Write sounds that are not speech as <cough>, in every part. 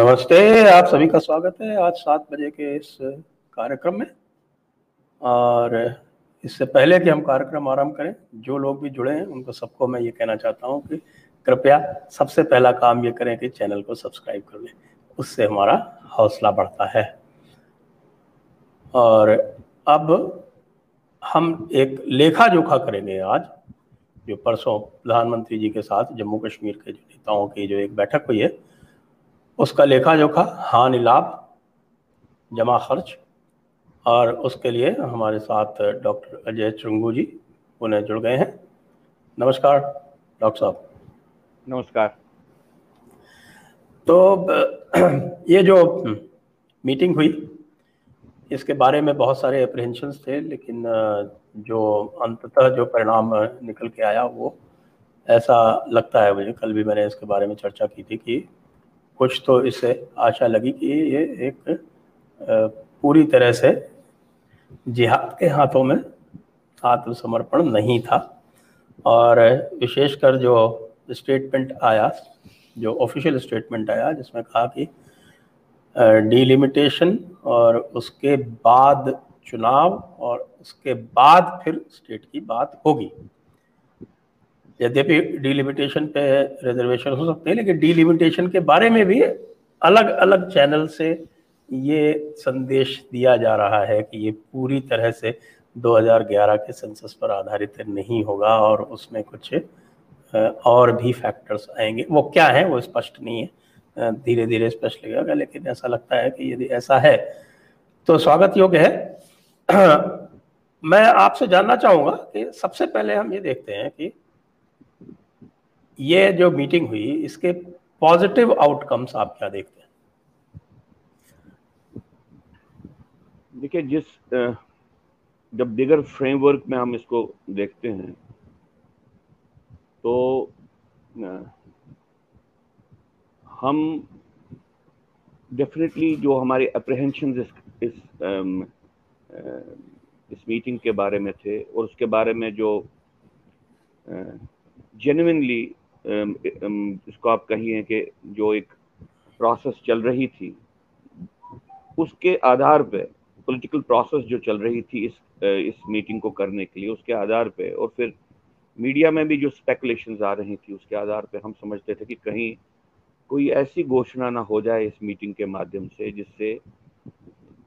नमस्ते, आप सभी का स्वागत है आज सात बजे के इस कार्यक्रम में। और इससे पहले कि हम कार्यक्रम आरंभ करें, जो लोग भी जुड़े हैं, उनको सबको मैं ये कहना चाहता हूँ कि कृपया सबसे पहला काम ये करें कि चैनल को सब्सक्राइब कर लें, उससे हमारा हौसला बढ़ता है। और अब हम एक लेखा जोखा करेंगे आज, जो परसों प्रधानमंत्री जी के साथ जम्मू कश्मीर के जो नेताओं की जो एक बैठक हुई है उसका लेखा जोखा हानि लाभ जमा खर्च और उसके लिए हमारे साथ डॉक्टर अजय चुंगू जी उन्हें जुड़ गए हैं। नमस्कार डॉक्टर साहब। नमस्कार। तो ये जो मीटिंग हुई इसके बारे में बहुत सारे अप्रहेंशंस थे लेकिन जो अंततः जो परिणाम निकल के आया वो ऐसा लगता है मुझे। कल भी मैंने इसके बारे में चर्चा की थी कि कुछ तो इसे आशा लगी कि ये एक पूरी तरह से जिहाद के हाथों में आत्मसमर्पण नहीं था। और विशेषकर जो स्टेटमेंट आया, जो ऑफिशियल स्टेटमेंट आया, जिसमें कहा कि डिलिमिटेशन और उसके बाद चुनाव और उसके बाद फिर स्टेट की बात होगी। यद्यपि डिलिमिटेशन पे रिजर्वेशन हो सकते हैं, लेकिन डिलिमिटेशन के बारे में भी अलग अलग चैनल से ये संदेश दिया जा रहा है कि ये पूरी तरह से 2011 के सेंसस पर आधारित नहीं होगा और उसमें कुछ और भी फैक्टर्स आएँगे। वो क्या है, वो स्पष्ट नहीं है। धीरे धीरे स्पष्ट लगेगा, लेकिन ऐसा लगता है कि यदि ऐसा है तो स्वागत योग्य है। <clears throat> मैं आपसे जानना चाहूँगा कि सबसे पहले हम ये देखते हैं कि ये जो मीटिंग हुई इसके पॉजिटिव आउटकम्स आप क्या देखते हैं? देखिए जिस जब दिगर फ्रेमवर्क में हम इसको देखते हैं तो हम डेफिनेटली जो हमारे अप्रहेंशन इस इस, इस मीटिंग के बारे में थे और उसके बारे में जो जेन्यनली इसको आप कहिए कि जो एक प्रोसेस चल रही थी, उसके आधार पे पॉलिटिकल प्रोसेस जो चल रही थी इस इस मीटिंग को करने के लिए, उसके आधार पे और फिर मीडिया में भी जो स्पेकुलेशन आ रही थी, उसके आधार पे हम समझते थे कि कहीं कोई ऐसी घोषणा ना हो जाए इस मीटिंग के माध्यम से, जिससे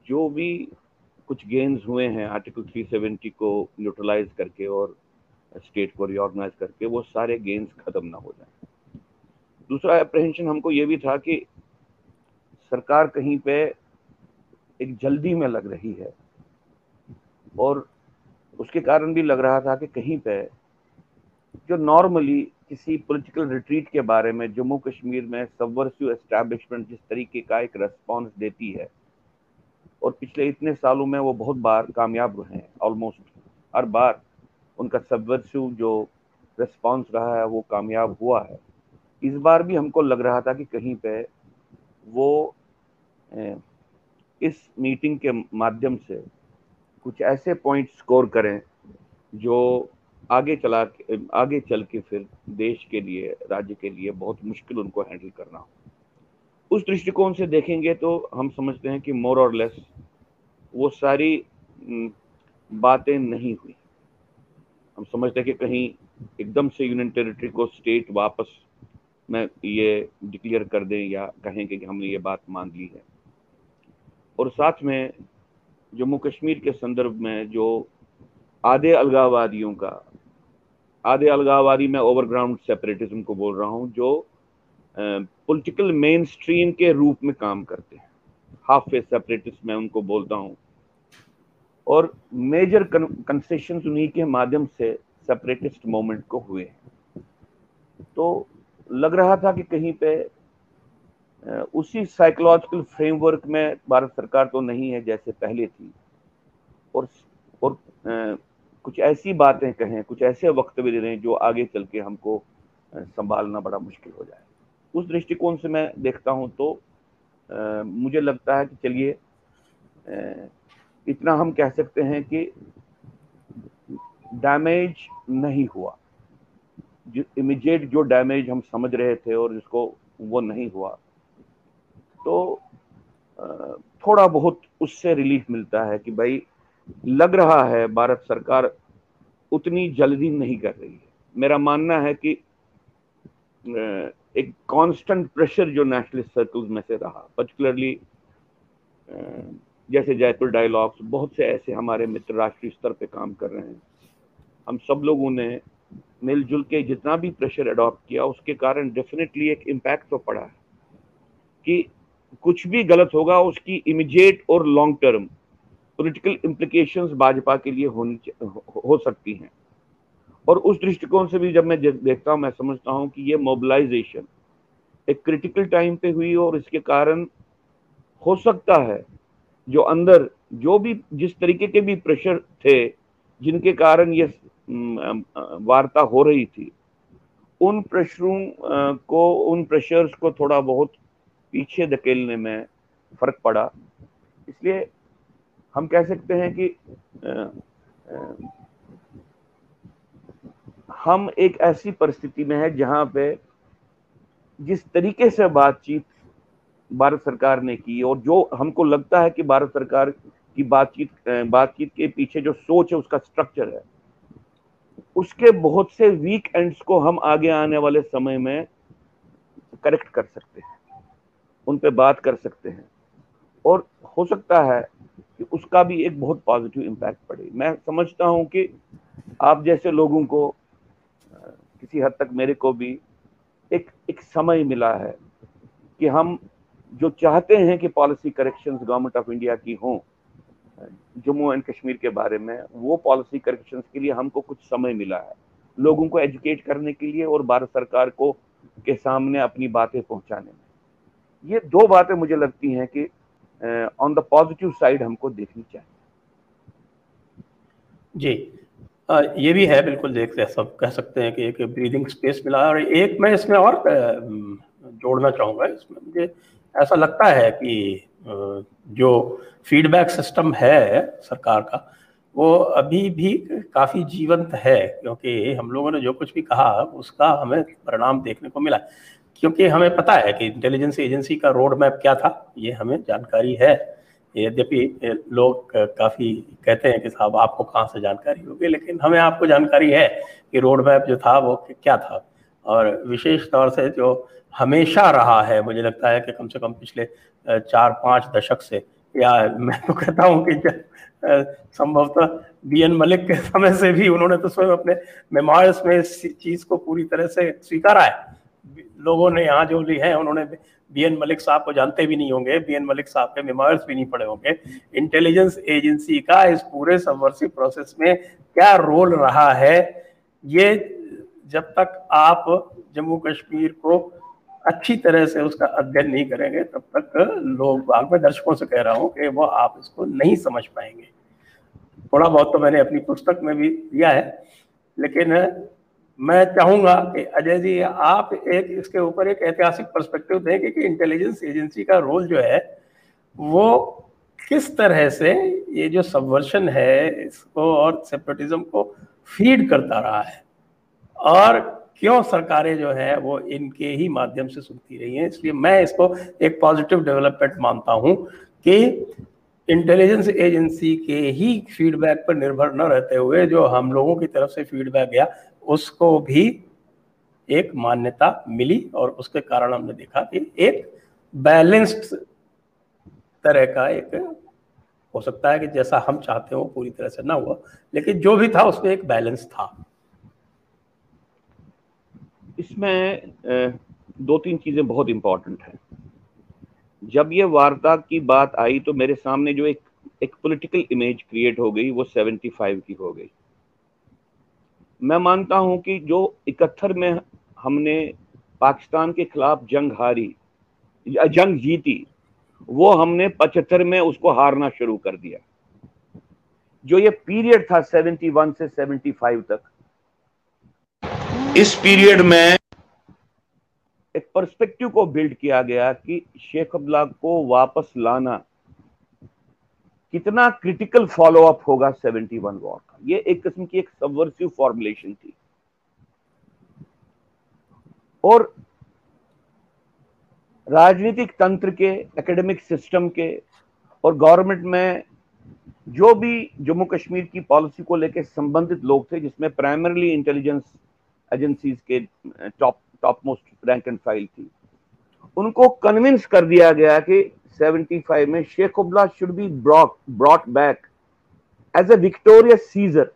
जो भी कुछ गेंस हुए हैं आर्टिकल 370 को न्यूट्रलाइज करके और स्टेट को रिऑर्गेनाइज करके वो सारे गेन्स खत्म ना हो जाए। दूसरा अप्रहेंशन हमको ये भी था कि सरकार कहीं पे एक जल्दी में लग रही है और उसके कारण भी लग रहा था कि कहीं पे जो नॉर्मली किसी पॉलिटिकल रिट्रीट के बारे में जम्मू कश्मीर में सबवर्सिव एस्टैब्लिशमेंट जिस तरीके का एक रेस्पॉन्स देती है और पिछले इतने सालों में वो बहुत बार कामयाब रहे हैं ऑलमोस्ट हर बार। उनका सबवर्सिव जो रिस्पॉन्स रहा है, वो कामयाब हुआ है। इस बार भी हमको लग रहा था कि कहीं पे वो इस मीटिंग के माध्यम से कुछ ऐसे पॉइंट स्कोर करें जो आगे चला आगे चल के फिर देश के लिए, राज्य के लिए बहुत मुश्किल उनको हैंडल करना हो। उस दृष्टिकोण से देखेंगे तो हम समझते हैं कि मोर और लेस वो सारी बातें नहीं हुई। हम समझते हैं कि कहीं एकदम से यूनियन टेरिटरी को स्टेट वापस में ये डिक्लेयर कर दें या कहें कि हमने ये बात मान ली है। और साथ में जम्मू कश्मीर के संदर्भ में जो आधे अलगाववादियों का, आधे अलगाववादी मैं ओवरग्राउंड सेपरेटिज्म को बोल रहा हूँ, जो पॉलिटिकल मेन स्ट्रीम के रूप में काम करते हैं। हाफ़ फेस सेपरेटिस्ट मैं उनको बोलता हूँ। और मेजर कंसेशन उन्हीं के माध्यम से सेपरेटिस्ट मूवमेंट को हुए हैं। तो लग रहा था कि कहीं पे उसी साइकोलॉजिकल फ्रेमवर्क में भारत सरकार तो नहीं है जैसे पहले थी। और और कुछ ऐसी बातें कहें कुछ ऐसे वक्त भी दे रहे हैं जो आगे चल के हमको संभालना बड़ा मुश्किल हो जाए। उस दृष्टिकोण से मैं देखता हूँ तो आ, मुझे लगता है कि चलिए इतना हम कह सकते हैं कि डैमेज नहीं हुआ। जो इमीडिएट जो डैमेज हम समझ रहे थे और जिसको वो नहीं हुआ। तो थोड़ा बहुत उससे रिलीफ मिलता है कि भाई, लग रहा है भारत सरकार उतनी जल्दी नहीं कर रही है। मेरा मानना है कि एक कांस्टेंट प्रेशर जो नेशनलिस्ट सर्कल्स में से रहा पर्टिकुलरली जैसे जयपुर डायलॉग्स बहुत से ऐसे हमारे मित्र राष्ट्रीय स्तर पे काम कर रहे हैं। हम सब लोगों ने मिलजुल के जितना भी प्रेशर अडॉप्ट किया, उसके कारण डेफिनेटली एक इम्पैक्ट तो पड़ा है कि कुछ भी गलत होगा, उसकी इमीडिएट और long term political implications Bhajpa के लिए होनी हो सकती हैं। और उस दृष्टिकोण से भी जब मैं देखता हूँ, मैं समझता हूँ कि ये मोबिलाइजेशन एक क्रिटिकल टाइम पे हुई और इसके कारण हो सकता है जो अंदर, जो भी जिस तरीके के भी प्रेशर थे, जिनके कारण ये वार्ता हो रही थी, उन प्रेशरों को, उन प्रेशर्स को थोड़ा बहुत पीछे धकेलने में फ़र्क पड़ा। इसलिए हम कह सकते हैं कि हम एक ऐसी परिस्थिति में है जहाँ पे जिस तरीके से बातचीत भारत सरकार ने की और जो हमको लगता है कि भारत सरकार की बातचीत बातचीत के पीछे जो सोच है, उसका स्ट्रक्चर है। उसके बहुत से वीक एंड्स को हम आगे आने वाले समय में करेक्ट कर सकते हैं, उन पे बात कर सकते हैं। और हो सकता है कि उसका भी एक बहुत पॉजिटिव इम्पैक्ट पड़े। मैं समझता हूँ कि आप जैसे लोगों को किसी हद तक मेरे को भी एक एक समय मिला है कि हम जो चाहते हैं कि policy corrections government of India की हों जम्मू एंड कश्मीर के बारे में वो पॉलिसी करेक्शंस के लिए हमको कुछ समय मिला है। लोगों को एजुकेट करने के लिए और भारत सरकार को के सामने अपनी बातें पहुँचाने में। ये दो बातें मुझे लगती हैं कि ऑन द पॉजिटिव साइड हमको देखनी चाहिए। जी। आ, ये भी है बिल्कुल देखते सब कह सकते हैं कि एक ब्रीदिंग स्पेस मिला है और एक मैं इसमें और जोड़ना चाहूँगा इसमें। मुझे ऐसा लगता है कि जो फीडबैक सिस्टम है सरकार का, वो अभी भी काफ़ी जीवंत है, क्योंकि हम लोगों ने जो कुछ भी कहा, उसका हमें परिणाम देखने को मिला। क्योंकि हमें पता है कि इंटेलिजेंस एजेंसी का रोड मैप क्या था, ये हमें जानकारी है। यद्यपि लोग काफ़ी कहते हैं कि साहब, आपको कहाँ से जानकारी होगी, लेकिन हमें आपको जानकारी है कि रोड मैप जो था, वो क्या था। और विशेष तौर से जो हमेशा रहा है, मुझे लगता है कि कम से कम पिछले चार पाँच दशक से, या मैं तो कहता हूँ कि संभवतः बी एन मलिक के समय से भी उन्होंने तो स्वयं अपने मेमोर्स में इस चीज़ को पूरी तरह से स्वीकारा है। लोगों ने यहाँ जो ली है, उन्होंने बी एन मलिक साहब को जानते भी नहीं होंगे बी एन मलिक साहब के मेमोर्स भी नहीं पड़े होंगे। इंटेलिजेंस एजेंसी का इस पूरे सबवर्सिव प्रोसेस में क्या रोल रहा है, ये जब तक आप जम्मू कश्मीर को अच्छी तरह से उसका अध्ययन नहीं करेंगे, तब तक लोग बाद में दर्शकों से कह रहा हूँ कि वो आप इसको नहीं समझ पाएँगे। थोड़ा बहुत तो मैंने अपनी पुस्तक में भी दिया है, लेकिन मैं चाहूँगा कि अजय जी, आप एक इसके ऊपर एक ऐतिहासिक पर्सपेक्टिव देंगे कि इंटेलिजेंस एजेंसी का रोल जो है, वो किस तरह से ये जो सबवर्शन है, इसको और सेपरेटिज्म को फ़ीड करता रहा है। और क्यों सरकारें जो है वो इनके ही माध्यम से सुनती रही हैं? इसलिए मैं इसको एक पॉजिटिव डेवलपमेंट मानता हूँ कि इंटेलिजेंस एजेंसी के ही फीडबैक पर निर्भर न रहते हुए जो हम लोगों की तरफ़ से फीडबैक गया उसको भी एक मान्यता मिली और उसके कारण हमने देखा कि एक बैलेंस्ड तरह का एक हो सकता है कि जैसा हम चाहते हो पूरी तरह से ना हुआ। लेकिन जो भी था उसमें एक बैलेंस था। इसमें दो तीन चीज़ें बहुत इंपॉर्टेंट हैं। जब ये वार्ता की बात आई तो मेरे सामने जो एक एक पॉलिटिकल इमेज क्रिएट हो गई, वो 75 की हो गई। मैं मानता हूँ कि जो इकहत्तर में हमने पाकिस्तान के खिलाफ जंग हारी जंग जीती, वो हमने पचहत्तर में उसको हारना शुरू कर दिया। जो ये पीरियड था 71 से 75 तक इस पीरियड में एक पर्सपेक्टिव को बिल्ड किया गया कि शेख अब्दुल्ला को वापस लाना कितना क्रिटिकल फॉलो अप होगा 71 वॉर का। ये एक किस्म की एक सबवर्सिव फॉर्मुलेशन थी। और राजनीतिक तंत्र के एकेडमिक सिस्टम के और गवर्नमेंट में जो भी जम्मू कश्मीर की पॉलिसी को लेकर संबंधित लोग थे, जिसमें प्राइमरली इंटेलिजेंस एजेंसीज के top top most rank and file थी। उनको कन्विंस कर दिया गया कि 75 में Sheikh Abdullah should be brought brought back as a victorious Caesar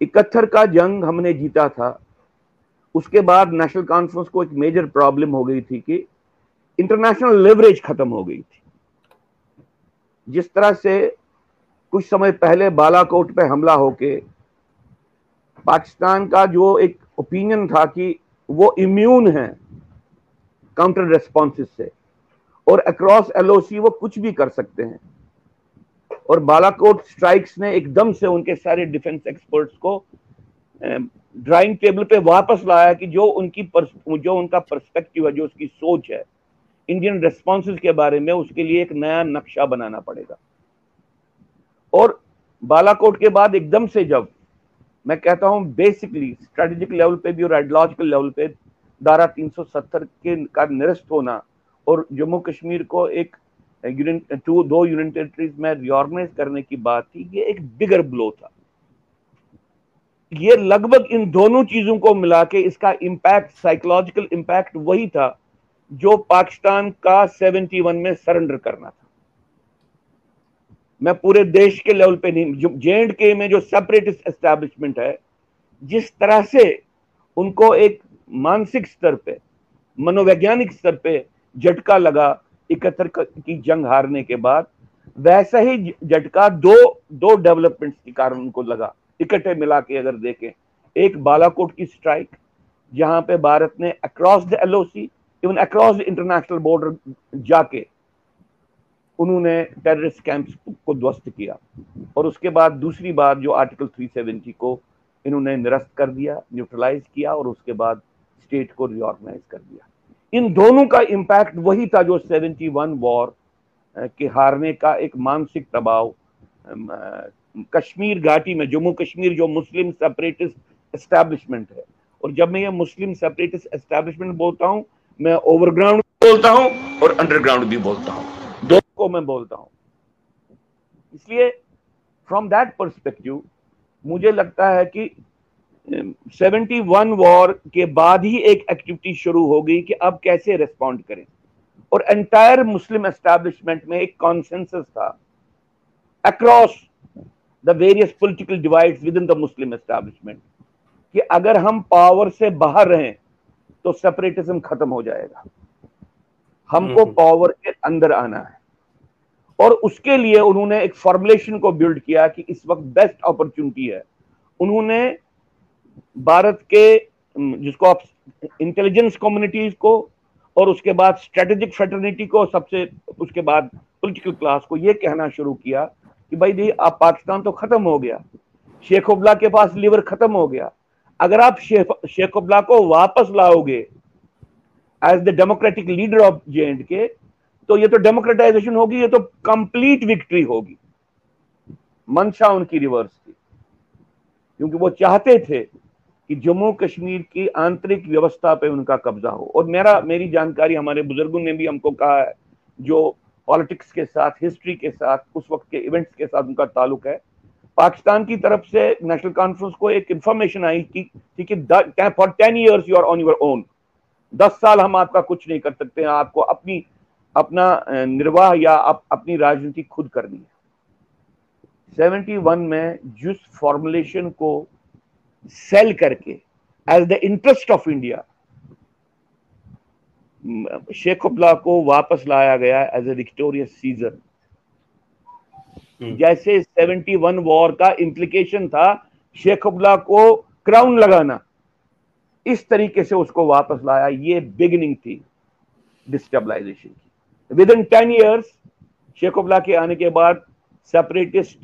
इकहत्तर का जंग हमने जीता था। उसके बाद नेशनल कॉन्फ्रेंस को एक मेजर प्रॉब्लम हो गई थी कि इंटरनेशनल लेवरेज खत्म हो गई थी। जिस तरह से कुछ समय पहले बालाकोट पे हमला होके पाकिस्तान का जो एक ओपिनियन था कि वो इम्यून है काउंटर रेस्पॉन्सेस से और अक्रॉस एलओसी वो कुछ भी कर सकते हैं। और बालाकोट स्ट्राइक्स ने एकदम से उनके सारे डिफेंस एक्सपर्ट्स को ड्राइंग टेबल पे वापस लाया कि जो उनकी जो उनका पर्सपेक्टिव है, जो उसकी सोच है इंडियन रेस्पॉन्सेज के बारे में उसके लिए एक नया नक्शा बनाना पड़ेगा। और बालाकोट के बाद एकदम से जब मैं कहता हूँ बेसिकली स्ट्रेटेजिक लेवल पे भी और आइडियोलॉजिकल लेवल पे धारा 370 के का निरस्त होना और जम्मू कश्मीर को एक यूनिट टू दो यूनियन टेरिटरीज में रिऑर्गेनाइज करने की बात थी, ये एक बिगर ब्लो था। ये लगभग इन दोनों चीज़ों को मिला के इसका इम्पैक्ट साइकोलॉजिकल इम्पैक्ट वही था जो पाकिस्तान का 71 में सरेंडर करना था। मैं पूरे देश के लेवल पे नहीं, जे एंड के में जो सेपरेटिस्ट एस्टेब्लिशमेंट है, जिस तरह से उनको एक मानसिक स्तर पे, मनोवैज्ञानिक स्तर पे झटका लगा इकहत्तर की जंग हारने के बाद, वैसा ही झटका दो दो डेवलपमेंट्स के कारण उनको लगा। इकट्ठे मिला के अगर देखें, एक बालाकोट की स्ट्राइक जहाँ पे भारत ने across the LOC even across the international border जाके उन्होंने टेररिस्ट कैंप्स को ध्वस्त किया। और उसके बाद दूसरी बार जो आर्टिकल 370 को इन्होंने निरस्त कर दिया न्यूट्रलाइज किया और उसके बाद स्टेट को रिओर्गनाइज कर दिया। इन दोनों का इम्पैक्ट वही था जो 71 वॉर के हारने का एक मानसिक प्रभाव कश्मीर घाटी में, जम्मू कश्मीर जो मुस्लिम सेपरेटिस्ट एस्टेब्लिशमेंट है। और जब मैं ये मुस्लिम सेपरेटिस्ट एस्टेब्लिशमेंट बोलता हूँ, मैं ओवरग्राउंड बोलता हूँ और अंडरग्राउंड भी बोलता हूँ। को मैं बोलता हूँ। इसलिए फ्रॉम दैट परस्पेक्टिव मुझे लगता है कि सेवेंटी वन वॉर के बाद ही एक एक्टिविटी शुरू हो गई कि अब कैसे रिस्पॉन्ड करें। और एंटायर मुस्लिम एस्टैब्लिशमेंट में एक कॉन्सेंसस था across the various political divides within the Muslim establishment कि अगर हम पावर से बाहर रहें तो सेपरेटिज्म खत्म हो जाएगा। हमको पावर हम्म। के अंदर आना है। और उसके लिए उन्होंने एक फॉर्मुलेशन को बिल्ड किया कि इस वक्त बेस्ट अपॉर्चुनिटी है। उन्होंने भारत के जिसको आप इंटेलिजेंस कम्युनिटीज को और उसके बाद स्ट्रेटेजिक फेटर्निटी को सबसे, उसके बाद पॉलिटिकल क्लास को यह कहना शुरू किया कि भाई दी आप पाकिस्तान तो खत्म हो गया। शेख उबला के पास लीवर खत्म हो गया। अगर आप शेख उबला को वापस लाओगे as the democratic leader of J and K तो ये तो डेमोक्रेटाइजेशन होगी, ये तो कंप्लीट विक्ट्री होगी। मंशा उनकी रिवर्स थी। क्योंकि वो चाहते थे कि जम्मू कश्मीर की आंतरिक व्यवस्था पे उनका कब्जा हो। और मेरा, मेरी जानकारी हमारे बुज़ुर्गों ने भी हमको कहा है, जो पॉलिटिक्स के साथ हिस्ट्री के साथ, उस वक्त के इवेंट्स के साथ उनका ताल्लुक है। पाकिस्तान की तरफ़ से नेशनल कॉन्फ्रेंस को एक इंफॉर्मेशन आई कि ठीक है for ten years you are on your own दस साल हम आपका कुछ नहीं कर सकते हैं आपको अपनी अपना निर्वाह या अप, अपनी राजनीति खुद करनी है 71 में जिस फॉर्मुलेशन को सेल करके as the interest of India Sheikh Abdullah को वापस लाया गया एज ए विक्टोरियस सीज़न जैसे 71 वॉर का इंप्लीकेशन था शेख अब्दुल्ला को क्राउन लगाना। इस तरीके से उसको वापस लाया। ये बिगिनिंग थी डिस्टेबलाइजेशन की। Within ten years Sheikh Abdullah के आने के बाद सेपरेटिस्ट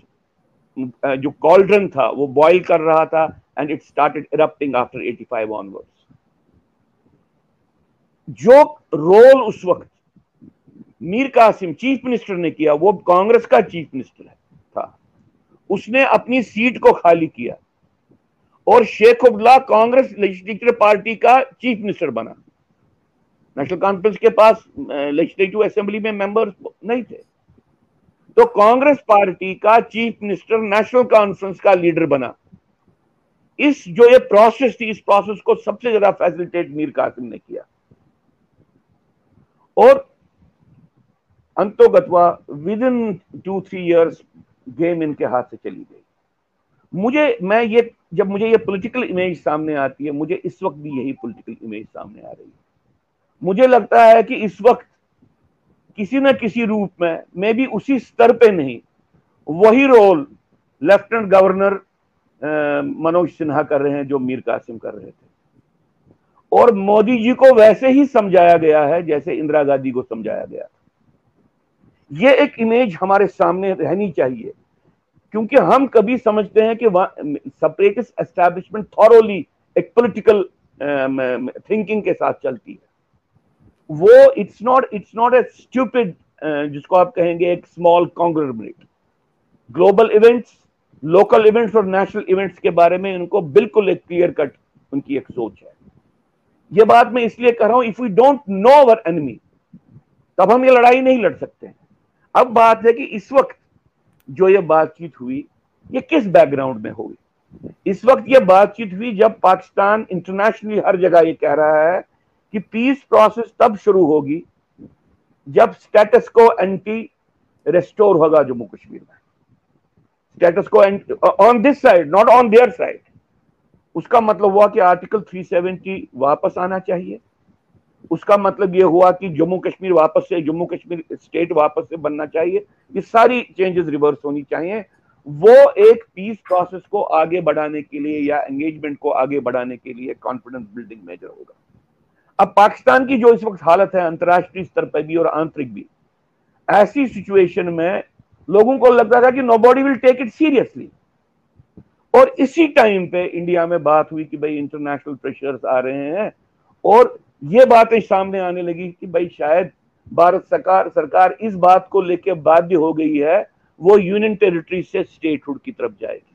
जो कॉल्ड्रन था, वो बॉयल कर रहा था, and it started erupting after 85 onwards. जो रोल उस वक्त मीर कासिम चीफ मिनिस्टर ने किया, वो कांग्रेस का चीफ मिनिस्टर था उसने अपनी सीट को खाली किया और शेख अब्दुल्ला कांग्रेस लेजिस्लेटिव पार्टी का चीफ मिनिस्टर बना नेशनल कॉन्फ्रेंस के पास लेजिस्लेटिव असेंबली में मेंबर्स नहीं थे। तो कांग्रेस पार्टी का चीफ मिनिस्टर नेशनल कॉन्फ्रेंस का लीडर बना। इस जो ये प्रोसेस थी, इस प्रोसेस को सबसे ज़्यादा फैसिलिटेट मीर कासिम ने किया। और अंतोगतवा within two three years game इनके हाथ से चली गई। मुझे, मैं ये, जब मुझे ये पॉलिटिकल इमेज सामने आती है, मुझे इस वक्त भी यही पॉलिटिकल इमेज सामने आ रही है। मुझे लगता है कि इस वक्त किसी न किसी रूप में, मे भी उसी स्तर पे नहीं, वही role lieutenant governor Manoj Sinha कर रहे हैं, जो मीर कासिम कर रहे थे। और मोदी जी को वैसे ही समझाया गया है, जैसे इंदिरा गांधी को समझाया गया था। ये एक इमेज हमारे सामने रहनी चाहिए, क्योंकि हम कभी समझते हैं कि सेपरेटिस्ट एस्टैब्लिशमेंट थॉरोली एक पॉलिटिकल थिंकिंग के साथ चलती है। वो it's not it's not a stupid जिसको आप कहेंगे एक small congruent global events local events और नेशनल इवेंट्स के बारे में उनको बिल्कुल एक क्लियर कट उनकी एक सोच है. ये बात मैं इसलिए कह रहा हूँ if we don't know our enemy तब हम ये लड़ाई नहीं लड़ सकते अब बात है कि इस वक्त जो ये बातचीत हुई, ये किस बैकग्राउंड में हुई इस वक्त ये बातचीत हुई जब पाकिस्तान इंटरनेशनली हर जगह ये कह रहा है कि पीस प्रोसेस तब शुरू होगी जब स्टेटस को एंटी रेस्टोर होगा जम्मू कश्मीर में। स्टेटस को on this side not on there side उसका मतलब हुआ कि आर्टिकल 370 वापस आना चाहिए। उसका मतलब यह हुआ कि जम्मू कश्मीर वापस से, जम्मू कश्मीर स्टेट वापस से बनना चाहिए। ये सारी चेंजेस रिवर्स होनी चाहिए। वो एक पीस प्रोसेस को आगे बढ़ाने के लिए या एंगेजमेंट को आगे बढ़ाने के लिए कॉन्फिडेंस बिल्डिंग मेजर होगा। अब पाकिस्तान की जो इस वक्त हालत है, अंतर्राष्ट्रीय स्तर पर भी और आंतरिक भी, ऐसी सिचुएशन में लोगों को लगता था कि nobody will take it seriously और इसी टाइम पे इंडिया में बात हुई कि भाई इंटरनेशनल प्रेशर्स आ रहे हैं और ये बातें सामने आने लगी कि भाई शायद भारत सरकार सरकार इस बात को लेकर बाध्य हो गई है, वो यूनियन टेरिटरी से स्टेटहुड की तरफ़ जाएगी।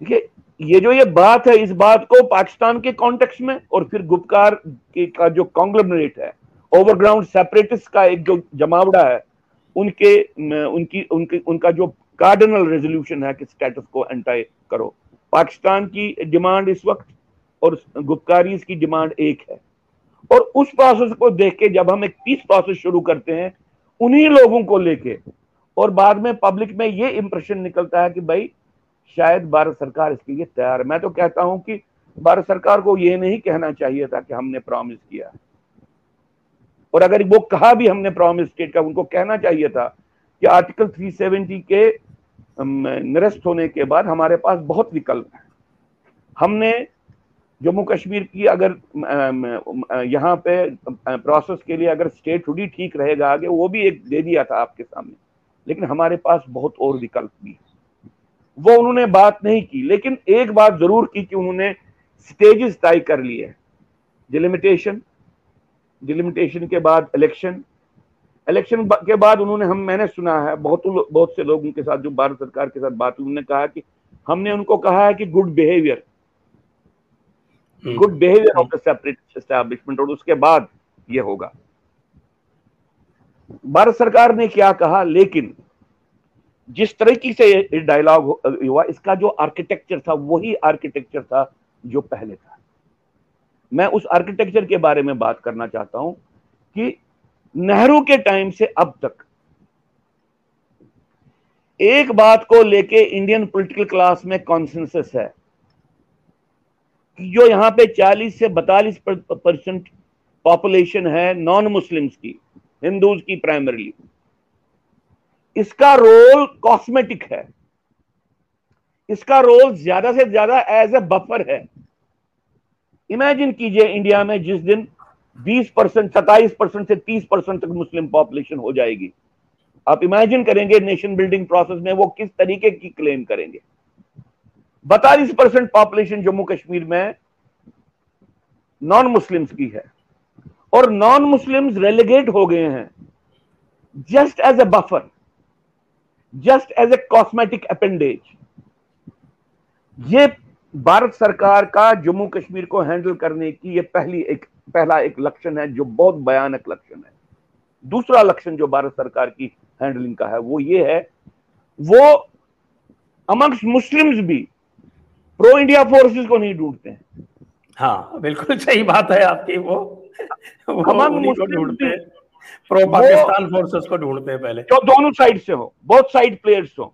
देखिए ये जो ये बात है, इस बात को पाकिस्तान के कॉन्टेक्स्ट में और फिर गुप्कार के जो कॉन्ग्लोमरेट है ओवरग्राउंड सेपरेटिस्ट का एक जो जमावड़ा है, उनके, उनकी उनकी, उनका जो कार्डिनल रेजोल्यूशन है कि स्टेटस को एंटाई करो। पाकिस्तान की डिमांड इस वक्त और गुप्कारी की डिमांड एक है। और उस प्रोसेस को देख के जब हम एक पीस प्रोसेस शुरू करते हैं, उन्हीं लोगों को लेके और बाद में पब्लिक में ये इंप्रेशन निकलता है कि भाई शायद भारत सरकार इसके लिए तैयार है। मैं तो कहता हूँ कि भारत सरकार को यह नहीं कहना चाहिए था कि हमने प्रॉमिस किया। और अगर वो कहा भी हमने प्रॉमिस स्टेट का, उनको कहना चाहिए था कि आर्टिकल 370 के निरस्त होने के बाद हमारे पास बहुत विकल्प है। हमने जम्मू कश्मीर की अगर यहाँ पे प्रोसेस के लिए अगर स्टेट हुडी ठीक रहेगा आगे, वो भी एक दे दिया था आपके सामने। लेकिन हमारे पास बहुत और विकल्प भी है। वो उन्होंने बात नहीं की। लेकिन एक बात ज़रूर की कि उन्होंने स्टेजेस तय कर लिए डिलिमिटेशन डिलिमिटेशन के बाद इलेक्शन इलेक्शन के बाद उन्होंने हम मैंने सुना है बहुत बहुत से लोगों के साथ जो भारत सरकार के साथ बात उन्होंने कहा कि हमने उनको कहा है कि good behaviour good behaviour of the separate establishment और उसके बाद ये होगा। भारत सरकार ने क्या कहा लेकिन जिस तरीके से डायलॉग हुआ, इसका जो आर्किटेक्चर था, वही आर्किटेक्चर था जो पहले था। मैं उस आर्किटेक्चर के बारे में बात करना चाहता हूँ कि नेहरू के टाइम से अब तक एक बात को लेके इंडियन पॉलिटिकल क्लास में कॉन्सेंसस है कि जो यहाँ पे 40 से 42 परसेंट पॉपुलेशन है नॉन मुस्लिम्स की हिंदूज की प्राइमरीली इसका रोल कॉस्मेटिक है। इसका रोल ज़्यादा से ज़्यादा एज ए बफर है। इमेजिन कीजिए इंडिया में जिस दिन 20 परसेंट, सत्ताईस परसेंट से 30 परसेंट तक मुस्लिम पॉपुलेशन हो जाएगी। आप इमेजिन करेंगे नेशन बिल्डिंग प्रोसेस में वो किस तरीके की क्लेम करेंगे। बतालीस परसेंट पॉपुलेशन जम्मू कश्मीर में नॉन मुस्लिम्स की है और नॉन मुस्लिम्स रेलिगेट हो गए हैं। Just as a buffer just as a cosmetic appendage ये भारत सरकार का जम्मू कश्मीर को हैंडल करने की ये पहली एक पहला एक लक्षण है जो बहुत भयानक लक्षण है। दूसरा लक्षण जो भारत सरकार की हैंडलिंग का है वो ये है वो अमंग्स मुस्लिम्स भी प्रो इंडिया फोर्सेस को नहीं ढूंढते हैं। हाँ बिल्कुल सही बात है आपकी वो वो ढूंढते हैं। प्रो पाकिस्तान फोर्सेस को ढूंढते हैं पहले। जो दोनों साइड से हो बहुत साइड प्लेयर्स हो।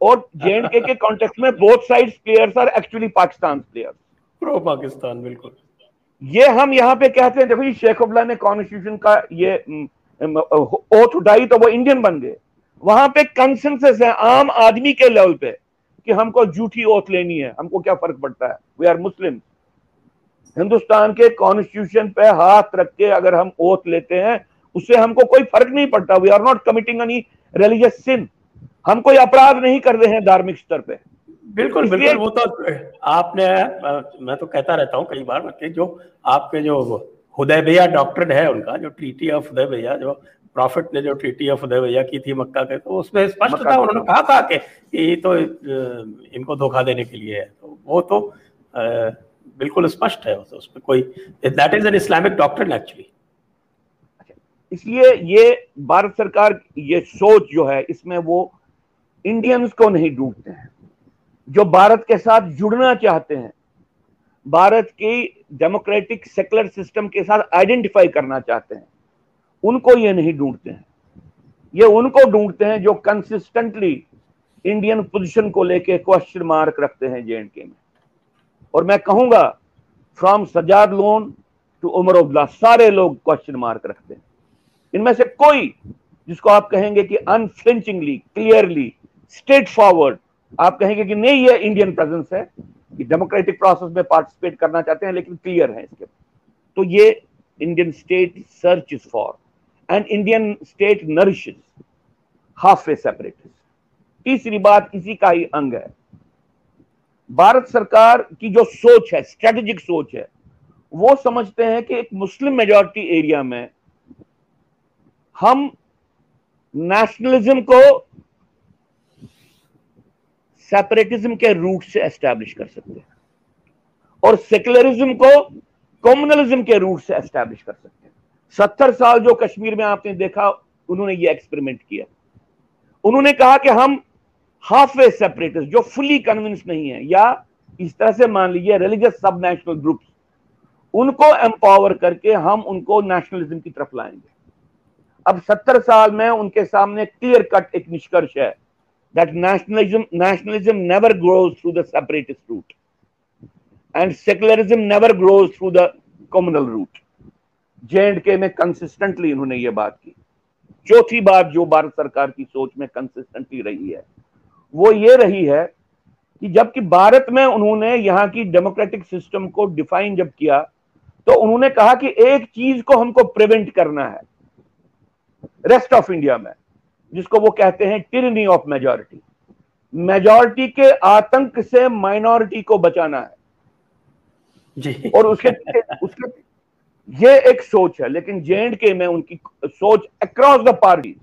और जेएनके के कॉन्टेक्स्ट में both side players are actually Pakistan players pro Pakistan बिल्कुल। ये हम यहाँ पे कहते हैं देखो शेख अब्दुल्ला ने कॉन्स्टिट्यूशन का ये ओथ उठाई तो वो इंडियन बन गए। वहाँ पे कंसेंसस है आम आदमी के लेवल पे कि हमको झूठी ओथ लेनी है। हमको क्या फ़र्क पड़ता है? वी आर मुस्लिम हिंदुस्तान के कॉन्स्टिट्यूशन पे हाथ रख के अगर हम ओथ लेते हैं उससे हमको कोई फ़र्क नहीं पड़ता। We are not committing any religious sin हम कोई अपराध नहीं कर रहे हैं धार्मिक स्तर पे। बिल्कुल बिल्कुल वो तो आपने मैं तो कहता रहता हूँ कई बार कि जो आपके जो हुदय भैया डॉक्टर है उनका जो ट्रीटी ऑफ़ हुदय भैया जो प्रॉफिट ने जो ट्रीटी ऑफ़ हुदय भैया की थी मक्का के तो उसमें स्पष्ट था उन्होंने कहा था कि ये तो इनको धोखा देने के लिए है। तो वो तो बिल्कुल स्पष्ट है उसमें कोई that is an Islamic doctor actually इसलिए ये भारत सरकार, ये सोच जो है, इसमें वो इंडियंस को नहीं ढूंढते हैं। जो भारत के साथ जुड़ना चाहते हैं, भारत की डेमोक्रेटिक सेकुलर सिस्टम के साथ आइडेंटिफाई करना चाहते हैं, उनको ये नहीं ढूंढते हैं। ये उनको ढूंढते हैं जो कंसिस्टेंटली इंडियन पोजीशन को लेके क्वेश्चन मार्क रखते हैं जे एंड के में। और मैं कहूँगा फ्रॉम सजाद लोन टू उमर अब्दुल्ला सारे लोग क्वेश्चन मार्क रखते हैं। इनमें से कोई जिसको आप कहेंगे कि अनफ्लिंचिंगली क्लियरली स्ट्रेट फॉरवर्ड आप कहेंगे कि नहीं, ये इंडियन प्रेजेंस है, कि डेमोक्रेटिक प्रोसेस में पार्टिसिपेट करना चाहते हैं, लेकिन क्लियर है इसके। तो ये Indian state search is for and Indian state nourish half way separate तीसरी बात इसी का ही अंग है। भारत सरकार की जो सोच है स्ट्रेटेजिक सोच है, वो समझते हैं कि एक मुस्लिम मेजोरिटी एरिया में हम नेशनलिज्म को सेपरेटिज्म के रूट से एस्टैब्लिश कर सकते हैं। और सेकुलरिज्म को कम्युनलिज्म के रूट से एस्टैब्लिश कर सकते हैं। सत्तर साल जो कश्मीर में आपने देखा, उन्होंने ये एक्सपेरिमेंट किया। उन्होंने कहा कि हम हाफ़ वे सेपरेटिस्ट जो फुली कन्विंस नहीं है, या इस तरह से मान लीजिए रिलीजियस सब नेशनल ग्रुप्स उनको एम्पावर करके हम उनको नेशनलिज्म की तरफ़ लाएँगे। अब सत्तर साल में उनके सामने क्लियर कट एक निष्कर्ष है that nationalism nationalism never grows through the separatist route. And secularism never grows through the communal route. जे के में कंसिस्टेंटली इन्होंने ये बात की। चौथी बात जो भारत सरकार की सोच में कंसिस्टेंटली रही है, वो ये रही है कि जबकि भारत में उन्होंने यहाँ की डेमोक्रेटिक सिस्टम को डिफाइन जब किया तो उन्होंने कहा कि एक चीज़ को हमको प्रिवेंट करना है। रेस्ट ऑफ़ इंडिया में जिसको वो कहते हैं टिरनी ऑफ़ मेजोरिटी मेजोरिटी के आतंक से माइनॉरिटी को बचाना है। जी। और उसके उसके ये एक सोच है लेकिन जे एंड के में उनकी सोच across the party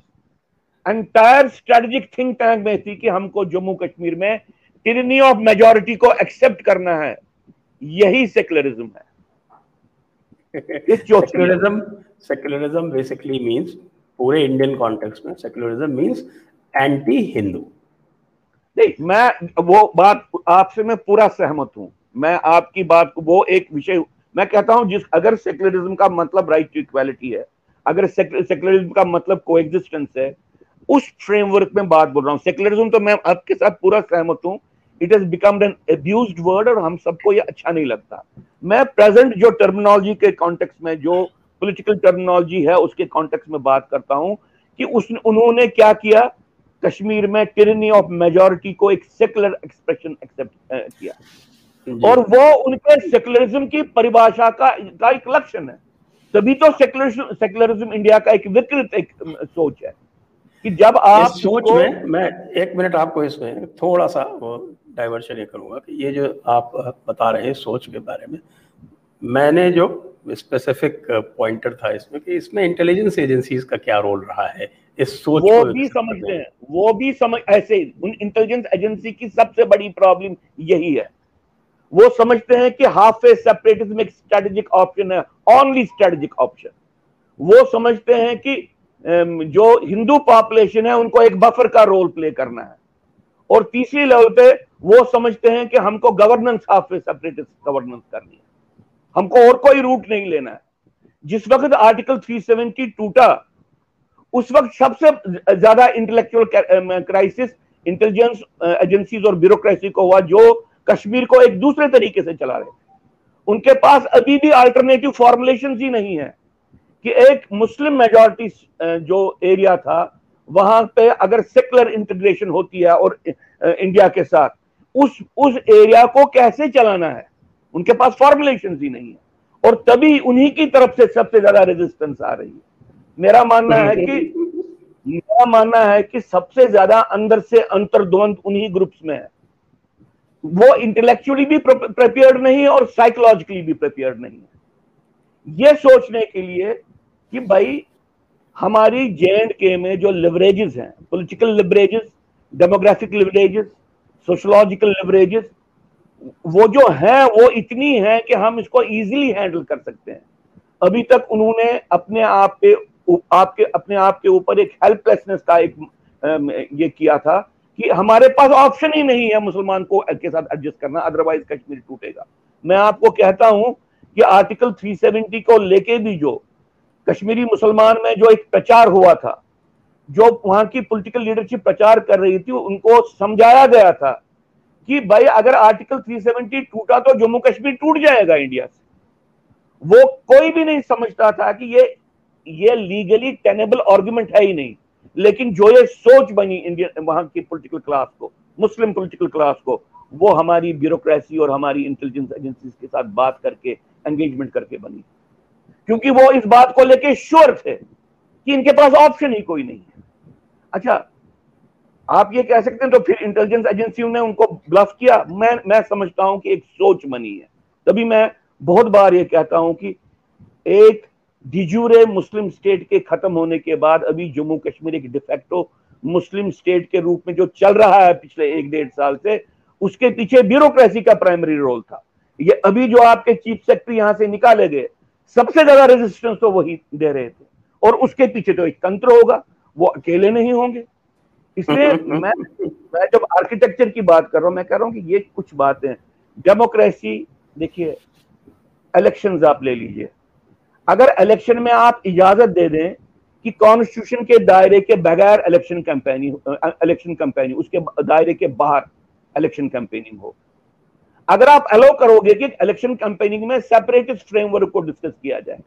entire strategic think tank में थी कि हमको जम्मू कश्मीर में टिरनी ऑफ़ मेजोरिटी को एक्सेप्ट करना है। यही सेक्युलरिज्म है। सेक्युलरिज्म सेकुलरिज्म बेसिकली मींस पूरे इंडियन कॉन्टेक्स्ट में सेक्युलरिज्म मींस एंटी हिंदू नहीं, मैं वो बात आपसे मैं पूरा सहमत हूँ। मैं आपकी बात वो एक विषय, मैं कहता हूँ जिस, अगर सेक्युलरिज्म का मतलब राइट टू इक्वालिटी है, अगर सेक्युलरिज्म का मतलब को है, उस फ्रेमवर्क में बात बोल रहा हूँ। सेक्युलरिज्म तो मैं आपके साथ पूरा सहमत हूँ। It has become an abuse word और हम सबको ये अच्छा नहीं लगता। मैं प्रेजेंट जो टर्मिनोलॉजी के कॉन्टेक्स्ट में, जो पॉलिटिकल टर्मिनोलॉजी है उसके कॉन्टेक्स्ट में बात करता हूँ कि उस उन्होंने क्या किया? कश्मीर में टिरनी ऑफ़ मेजोरिटी को एक सेकुलर एक्सप्रेशन एक्सेप्ट किया। और वो उनके सेकुलरिज्म की परिभाषा का का एक लक्षण है। तभी तो सेकुलरिज्म सेकुलरिज्म इंडिया का एक विकृत एक सोच है कि जब आप सोच में मैं एक मिनट आपको इसमें थोड़ा सा डाइवर्शन ये करूँगा कि ये जो आप बता रहे हैं सोच के बारे में मैंने जो स्पेसिफिक पॉइंटर uh, था इसमें कि इसमें इंटेलिजेंस एजेंसीज का क्या रोल रहा है? इस सोच वो भी समझते हैं। वो भी समझ ऐसे उन इंटेलिजेंस एजेंसी की सबसे बड़ी प्रॉब्लम यही है। वो समझते हैं कि हाफ़ फेस सेपरेटिज्म एक स्ट्रेटेजिक ऑप्शन है ओनली स्ट्रेटेजिक ऑप्शन वो समझते हैं कि जो हिंदू पॉपुलेशन है उनको एक बफर का रोल प्ले करना है। और तीसरी लेवल पे वो समझते हैं कि हमको governance half face separatist governance करनी है। हमको और कोई रूट नहीं लेना है। जिस वक्त आर्टिकल 370 टूटा, उस वक्त सबसे ज़्यादा इंटेलेक्चुअल क्राइसिस इंटेलिजेंस एजेंसीज और ब्यूरोक्रेसी को हुआ, जो कश्मीर को एक दूसरे तरीके से चला रहे। उनके पास अभी भी अल्टरनेटिव फॉर्मुलेशन ही नहीं है कि एक मुस्लिम मेजोरिटी जो एरिया था, वहाँ पे अगर सेकुलर इंटीग्रेशन होती है और इंडिया के साथ, उस उस एरिया को कैसे चलाना है? उनके पास फॉर्मुलेशन ही नहीं है। और तभी उन्हीं की तरफ़ से सबसे ज़्यादा रेजिस्टेंस आ रही है। मेरा मानना है कि, मेरा मानना है कि सबसे ज़्यादा अंदर से अंतर्द्वंद उन्हीं ग्रुप्स में है। वो इंटेलेक्चुअली भी प्रिपेयर्ड नहीं है और साइकोलॉजिकली भी प्रिपेयर्ड नहीं है। ये सोचने के लिए कि भाई, हमारी जे एंड के में जो लिवरेजेस हैं political leverages demographic leverages sociological leverages वो जो है, वो इतनी है कि हम इसको इजीली हैंडल कर सकते हैं। अभी तक उन्होंने अपने आप पे, आपके, अपने आप के ऊपर एक हेल्पलेसनेस का एक ये किया था कि हमारे पास ऑप्शन ही नहीं है मुसलमान को के साथ एडजस्ट करना अदरवाइज़ कश्मीर टूटेगा। मैं आपको कहता हूँ कि आर्टिकल 370 को लेके भी जो कश्मीरी मुसलमान में जो एक प्रचार हुआ था, जो वहाँ की पॉलिटिकल लीडरशिप प्रचार कर रही थी, उनको समझाया गया था कि भाई अगर आर्टिकल 370 टूटा तो जम्मू कश्मीर टूट जाएगा इंडिया से। वो कोई भी नहीं समझता था कि ये ये लीगली टेनेबल आर्गुमेंट है ही नहीं। लेकिन जो ये सोच बनी इंडियन, वहाँ की पॉलिटिकल क्लास को मुस्लिम पॉलिटिकल क्लास को, वो हमारी ब्यूरोक्रेसी और हमारी इंटेलिजेंस एजेंसीज के साथ बात करके एंगेजमेंट करके बनी। क्योंकि वो इस बात को लेके श्योर थे कि इनके पास ऑप्शन ही कोई नहीं है। अच्छा आप ये कह सकते हैं तो फिर इंटेलिजेंस एजेंसियों ने उनको ब्लफ किया। मैं मैं समझता हूँ कि एक सोच बनी है। तभी मैं बहुत बार ये कहता हूँ कि एक डिजूरे मुस्लिम स्टेट के खत्म होने के बाद अभी जम्मू कश्मीर एक डिफेक्टो मुस्लिम स्टेट के रूप में जो चल रहा है पिछले एक डेढ़ साल से, उसके पीछे ब्यूरोक्रेसी का प्राइमरी रोल था। ये अभी जो आपके चीफ सेक्रेटरी यहाँ से निकाले गए, सबसे ज़्यादा रेजिस्टेंस तो वही दे रहे थे। और उसके पीछे तो एक तंत्र होगा, वो अकेले नहीं होंगे। इसलिए <laughs> मैं मैं जब आर्किटेक्चर की बात कर रहा हूँ मैं कह रहा हूँ कि ये कुछ बातें डेमोक्रेसी देखिए इलेक्शन आप ले लीजिए। अगर इलेक्शन में आप इजाज़त दे दें कि कॉन्स्टिट्यूशन के दायरे के बगैर इलेक्शन कैंपेनिंग इलेक्शन कैंपेनिंग उसके दायरे के बाहर इलेक्शन कैंपेनिंग हो। अगर आप अलाउ करोगे कि इलेक्शन कैंपेनिंग में सेपरेटिस्ट फ्रेमवर्क को डिस्कस किया जाए।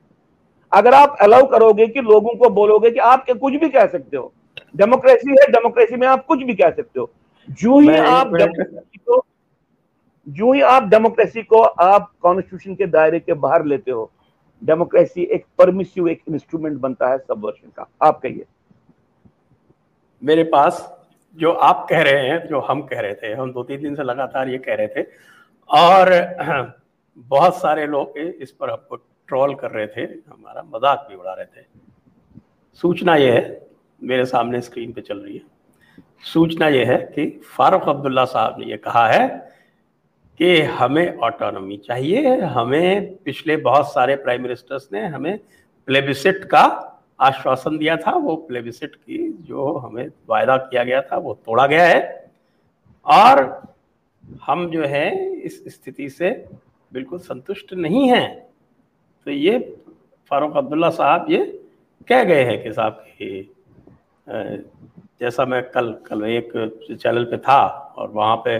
अगर आप अलाउ करोगे कि लोगों को बोलोगे कि आप कुछ भी कह सकते हो डेमोक्रेसी है डेमोक्रेसी में आप कुछ भी कह सकते हो। जो ही आप डेमोक्रेसी को जो ही आप डेमोक्रेसी को आप कॉन्स्टिट्यूशन के दायरे के बाहर लेते हो डेमोक्रेसी एक परमिसिव एक इंस्ट्रूमेंट बनता है सबवर्शन का। आप कहिए। मेरे पास जो आप कह रहे हैं जो हम कह रहे थे हम दो तीन दिन से लगातार ये कह रहे थे और <clears throat> बहुत सारे लोग इस पर हमको ट्रोल कर रहे थे हमारा मज़ाक भी उड़ा रहे थे। सूचना यह है मेरे सामने स्क्रीन पे चल रही है। सूचना यह है कि फारूक अब्दुल्ला साहब ने यह कहा है कि हमें ऑटोनॉमी चाहिए, हमें पिछले बहुत सारे प्राइम मिनिस्टर्स ने हमें प्लेबिसिट का आश्वासन दिया था, वो प्लेबिसिट की जो हमें वायदा किया गया था, वो तोड़ा गया है। और हम जो है, इस स्थिति से बिल्कुल संतुष्ट नहीं हैं। तो ये फारूक अब्दुल्ला साहब ये कह गए हैं कि साहब कि जैसा मैं कल कल एक चैनल पे था और वहाँ पे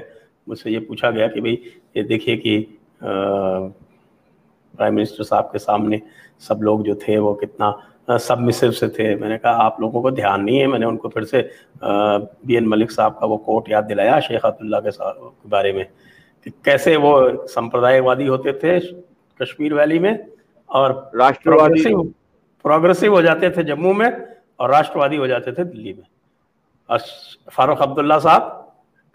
मुझसे ये पूछा गया कि भाई ये देखिए कि प्राइम मिनिस्टर साहब के सामने सब लोग जो थे वो कितना सबमिसिव से थे। मैंने कहा आप लोगों को ध्यान नहीं है। मैंने उनको फिर से बी एन मलिक साहब का वो कोट याद दिलाया शेख अब्दुल्ला के के बारे में कि कैसे वो संप्रदायवादी होते थे कश्मीर वैली में और राष्ट्रवादी प्रोग्रेसिव हो जाते थे जम्मू में और राष्ट्रवादी हो जाते थे दिल्ली में। और फारूक अब्दुल्ला साहब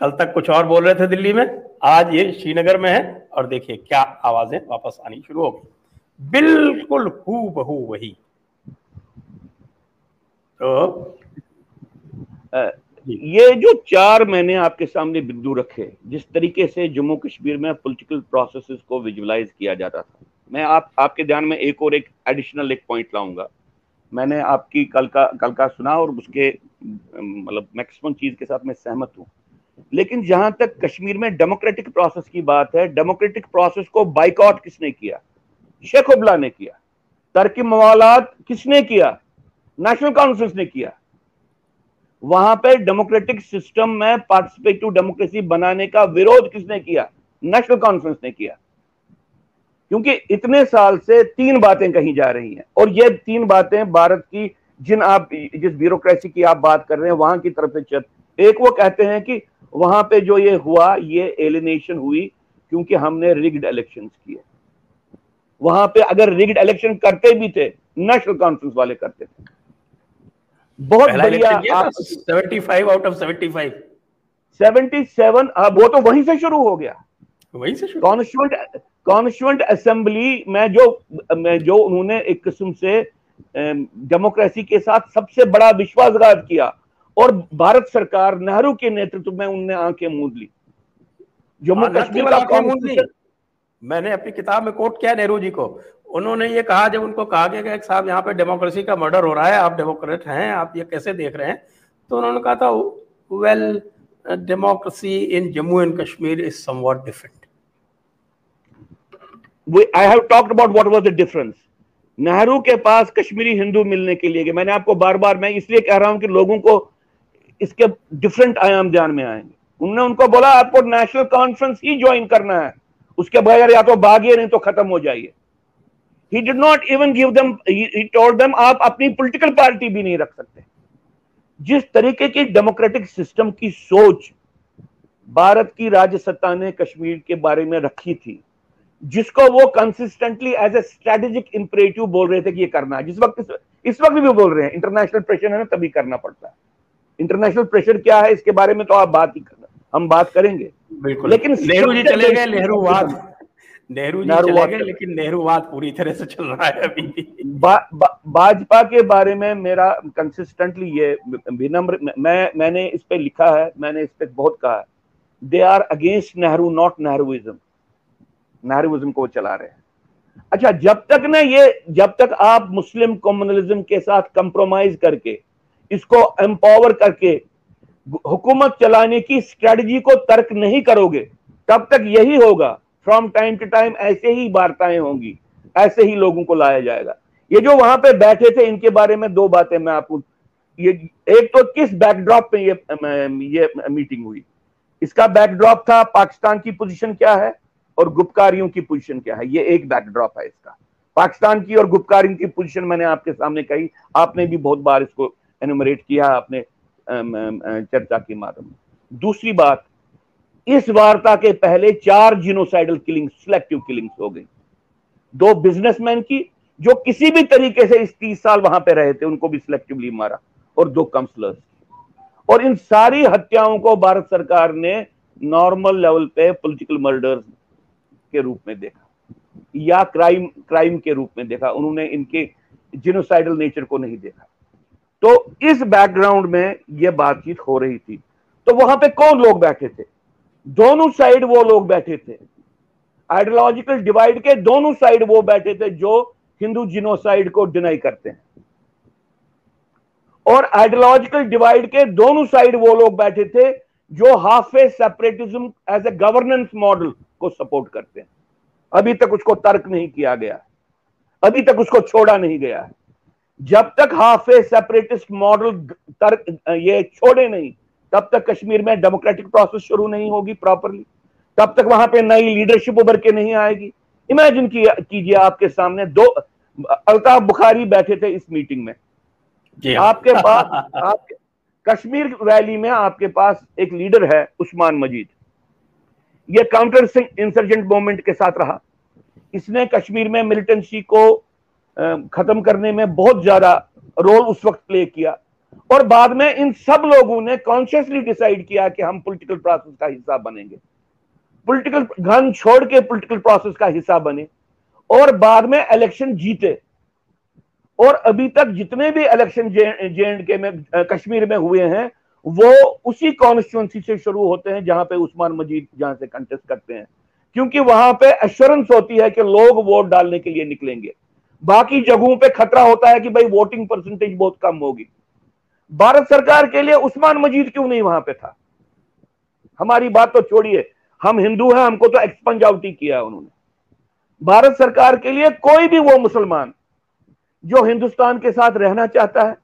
कल तक कुछ और बोल रहे थे दिल्ली में आज ये श्रीनगर में है और देखिए क्या आवाज़ें वापस आनी शुरू हो गई। बिल्कुल हु बहू वही। तो ये जो चार मैंने आपके सामने बिंदु रखे जिस तरीके से जम्मू कश्मीर में पॉलिटिकल प्रोसेसेस को विजुलाइज किया जाता था मैं आप आपके ध्यान में एक और एक एडिशनल एक पॉइंट लाऊँगा। मैंने आपकी कल का कल का सुना और उसके मतलब मैक्सिमम चीज़ के साथ मैं सहमत हूँ। लेकिन जहाँ तक कश्मीर में डेमोक्रेटिक प्रोसेस की बात है डेमोक्रेटिक प्रोसेस को बाइकआउट किसने किया? शेख उबला ने किया। तरकी मवालात किसने किया? नेशनल कॉन्फ्रेंस ने किया। वहाँ पर डेमोक्रेटिक सिस्टम में पार्टिसिपेटिव डेमोक्रेसी बनाने का विरोध किसने किया? नेशनल कॉन्फ्रेंस ने किया। क्योंकि इतने साल से तीन बातें कही जा रही हैं। और ये तीन बातें भारत की जिन आप जिस ब्यूरोक्रेसी की आप बात कर रहे हैं वहाँ की तरफ़ से एक वो कहते हैं कि वहाँ पे जो ये हुआ ये एलिनेशन हुई क्योंकि हमने रिग्ड इलेक्शन किए। वहाँ पे अगर रिग्ड इलेक्शन करते भी थे नेशनल कॉन्फ्रेंस वाले करते थे। बहुत बढ़िया आप 75 आउट ऑफ़ 75 77 वो तो वहीं से शुरू हो गया। वहीं से कॉन्स्टिट्यूंट कॉन्स्टिट्यूंट असेंबली में जो में जो उन्होंने एक किस्म से डेमोक्रेसी के साथ सबसे बड़ा विश्वासघात किया और भारत सरकार नेहरू के नेतृत्व में उनने आँखें मूंद ली। जम्मू हाँ, कश्मीर का मैंने अपनी किताब में कोट किया नेहरू जी को। उन्होंने ये कहा जब उनको कहा गया कि साहब यहाँ पे डेमोक्रेसी का मर्डर हो रहा है आप डेमोक्रेट हैं आप ये कैसे देख रहे हैं? तो उन्होंने कहा था well democracy in Jammu and Kashmir is somewhat different I have talked about what was the difference Nehru के पास कश्मीरी हिंदू मिलने के लिए मैंने आपको बार बार मैं इसलिए कह रहा हूँ कि लोगों को इसके डिफरेंट आयाम ध्यान में आएँगे। उन्होंने उनको बोला, आपको नेशनल कॉन्फ्रेंस ही ज्वाइन करना है। उसके बगैर या तो भागिए नहीं तो खत्म हो जाइए। He did not even give them he told them आप अपनी पॉलिटिकल पार्टी भी नहीं रख सकते। जिस तरीके की डेमोक्रेटिक सिस्टम की सोच भारत की राज्य सत्ता ने कश्मीर के बारे में रखी थी जिसको वो consistently as a strategic imperative बोल रहे थे कि ये करना है। जिस वक्त इस, इस वक्त भी वो बोल रहे हैं इंटरनेशनल प्रेशर है ना तभी करना पड़ता है। इंटरनेशनल प्रेशर क्या है इसके बारे में तो आप बात ही करना हम बात करेंगे। बिल्कुल। लेकिन नेहरू जी चले गए नेहरूवाद नेहरू जी चले गए लेकिन नेहरूवाद पूरी तरह से चल रहा है अभी भाजपा के बारे में मेरा कंसिस्टेंटली ये विनम्र मैं मैंने इस पे लिखा है मैंने इस पे बहुत कहा है। They are against Nehru not Nehruism Nehruism को चला रहे हैं। अच्छा जब तक ना ये, जब तक आप मुस्लिम कम्युनलिज्म के साथ कंप्रोमाइज करके, इसको एम्पावर करके, हुकूमत चलाने की स्ट्रेटजी को तर्क नहीं करोगे, तब तक यही होगा। फ्रॉम टाइम टू टाइम ऐसे ही वार्ताएँ होंगी, ऐसे ही लोगों को लाया जाएगा। ये जो वहाँ पे बैठे थे, इनके बारे में दो बातें मैं आपको, ये, एक तो किस बैकड्रॉप में ये ये मीटिंग हुई? इसका बैकड्रॉप था पाकिस्तान की पोजीशन क्या है? और गुप्तकारियों की पोजीशन क्या है? ये एक बैकड्रॉप है इसका। पाकिस्तान की और गुप्तकारियों की पोजीशन मैंने आपके सामने कही। आपने भी बहुत बार इसको एनुमरेट किया अपने चर्चा के माध्यम दूसरी बात, इस वार्ता के पहले चार जिनोसाइडल किलिंग सिलेक्टिव किलिंग्स हो गई। दो बिजनेसमैन की, जो किसी भी तरीके से इस तीस साल वहाँ पे रहे थे, उनको भी सिलेक्टिवली मारा, और दो काउंसलर्स और इन सारी हत्याओं को भारत सरकार ने नॉर्मल लेवल पे पॉलिटिकल मर्डर्स के रूप में देखा, या क्राइम क्राइम के रूप में देखा, उन्होंने इनके जिनोसाइडल नेचर को नहीं देखा। तो इस बैकग्राउंड में यह बातचीत हो रही थी। तो वहाँ पे कौन लोग बैठे थे? दोनों साइड वो लोग बैठे थे। आइडियोलॉजिकल डिवाइड के दोनों साइड वो बैठे थे जो हिंदू जिनोसाइड को डिनाई करते हैं। और आइडियोलॉजिकल डिवाइड के दोनों साइड वो लोग बैठे थे जो half a separatism as a governance model को सपोर्ट करते हैं। अभी तक उसको तर्क नहीं किया गया। अभी तक उसको छोड़ा नहीं गया। है जब तक हाफ़ ए सेपरेटिस्ट मॉडल तर्क ये छोड़े नहीं तब तक कश्मीर में डेमोक्रेटिक प्रोसेस शुरू नहीं होगी प्रॉपरली तब तक वहाँ पे नई लीडरशिप उभर के नहीं आएगी। इमेजिन कीजिए आपके सामने दो अल्ताफ बुखारी बैठे थे इस मीटिंग में। हाँ। आपके पास आप कश्मीर वैली में आपके पास एक लीडर है उस्मान मजीद। ये काउंटर इंसर्जेंट मूवमेंट के साथ रहा। इसने कश्मीर में मिलिटेंसी को खत्म करने में बहुत ज़्यादा रोल उस वक्त प्ले किया। और बाद में इन सब लोगों ने कॉन्शियसली डिसाइड किया कि हम पॉलिटिकल प्रोसेस का हिस्सा बनेंगे। पॉलिटिकल गन छोड़ के पॉलिटिकल प्रोसेस का हिस्सा बने। और बाद में इलेक्शन जीते। और अभी तक जितने भी इलेक्शन जे एंड के में कश्मीर में हुए हैं वो उसी कॉन्स्टिट्यूंसी से शुरू होते हैं जहाँ पे उस्मान मजीद जहाँ से कंटेस्ट करते हैं। क्योंकि वहाँ पे एश्योरेंस होती है कि लोग वोट डालने के लिए निकलेंगे। बाकी जगहों पे खतरा होता है कि भाई वोटिंग परसेंटेज बहुत कम होगी। भारत सरकार के लिए उस्मान मजीद क्यों नहीं वहाँ पे था? हमारी बात तो छोड़िए, हम हिंदू हैं, हमको तो एक्सपंज आउट ही किया उन्होंने। भारत सरकार के लिए कोई भी वो मुसलमान जो हिंदुस्तान के साथ रहना चाहता है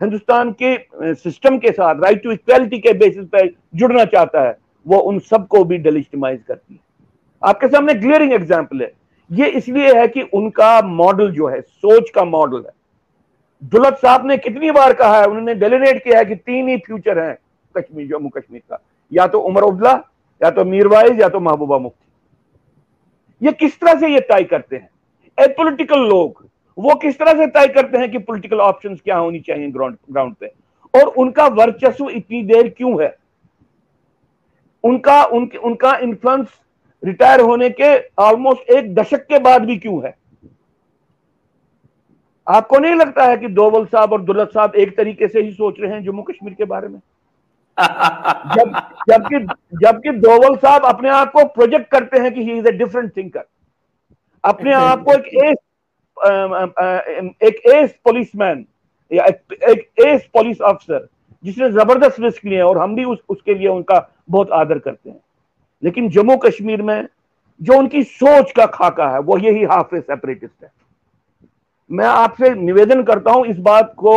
हिंदुस्तान के सिस्टम के साथ राइट टू इक्वेलिटी के बेसिस पर जुड़ना चाहता है, वो उन सबको भी डिलिस्टमाइज करती है। आपके सामने क्लियरिंग एग्ज़ाम्पल है। ये इसलिए है कि उनका मॉडल जो है, सोच का मॉडल है। दुलत साहब ने कितनी बार कहा है, उन्होंने डेलीनेट किया है कि तीन ही फ्यूचर हैं, कश्मीर, जम्मू कश्मीर का। या तो उमर उबला या तो मीरवाइज या तो महबूबा मुफ्ती। ये किस तरह से ये तय करते हैं? ए पोलिटिकल लोग वो किस तरह से तय करते हैं कि पॉलिटिकल ऑप्शंस क्या होनी चाहिए ग्राउंड ग्राउंड पे? और उनका वर्चस्व इतनी देर क्यों है? उनका उनके उनका इन्फ्लुएंस रिटायर होने के ऑलमोस्ट एक दशक के बाद भी क्यों है? आपको नहीं लगता है कि दोवल साहब और दुलत साहब एक तरीके से ही सोच रहे हैं जम्मू कश्मीर के बारे में? जब जबकि जबकि दोवल साहब अपने आप को प्रोजेक्ट करते हैं कि he is a different thinker अपने आप को एक <laughs> एक एस पुलिसमैन या एक एस पुलिस अफसर जिसने ज़बरदस्त रिस्क लिए और हम भी उस, उसके लिए उनका बहुत आदर करते हैं। लेकिन जम्मू कश्मीर में जो उनकी सोच का खाका है वो यही हाफ़ सेपरेटिस्ट है। मैं आपसे निवेदन करता हूँ इस बात को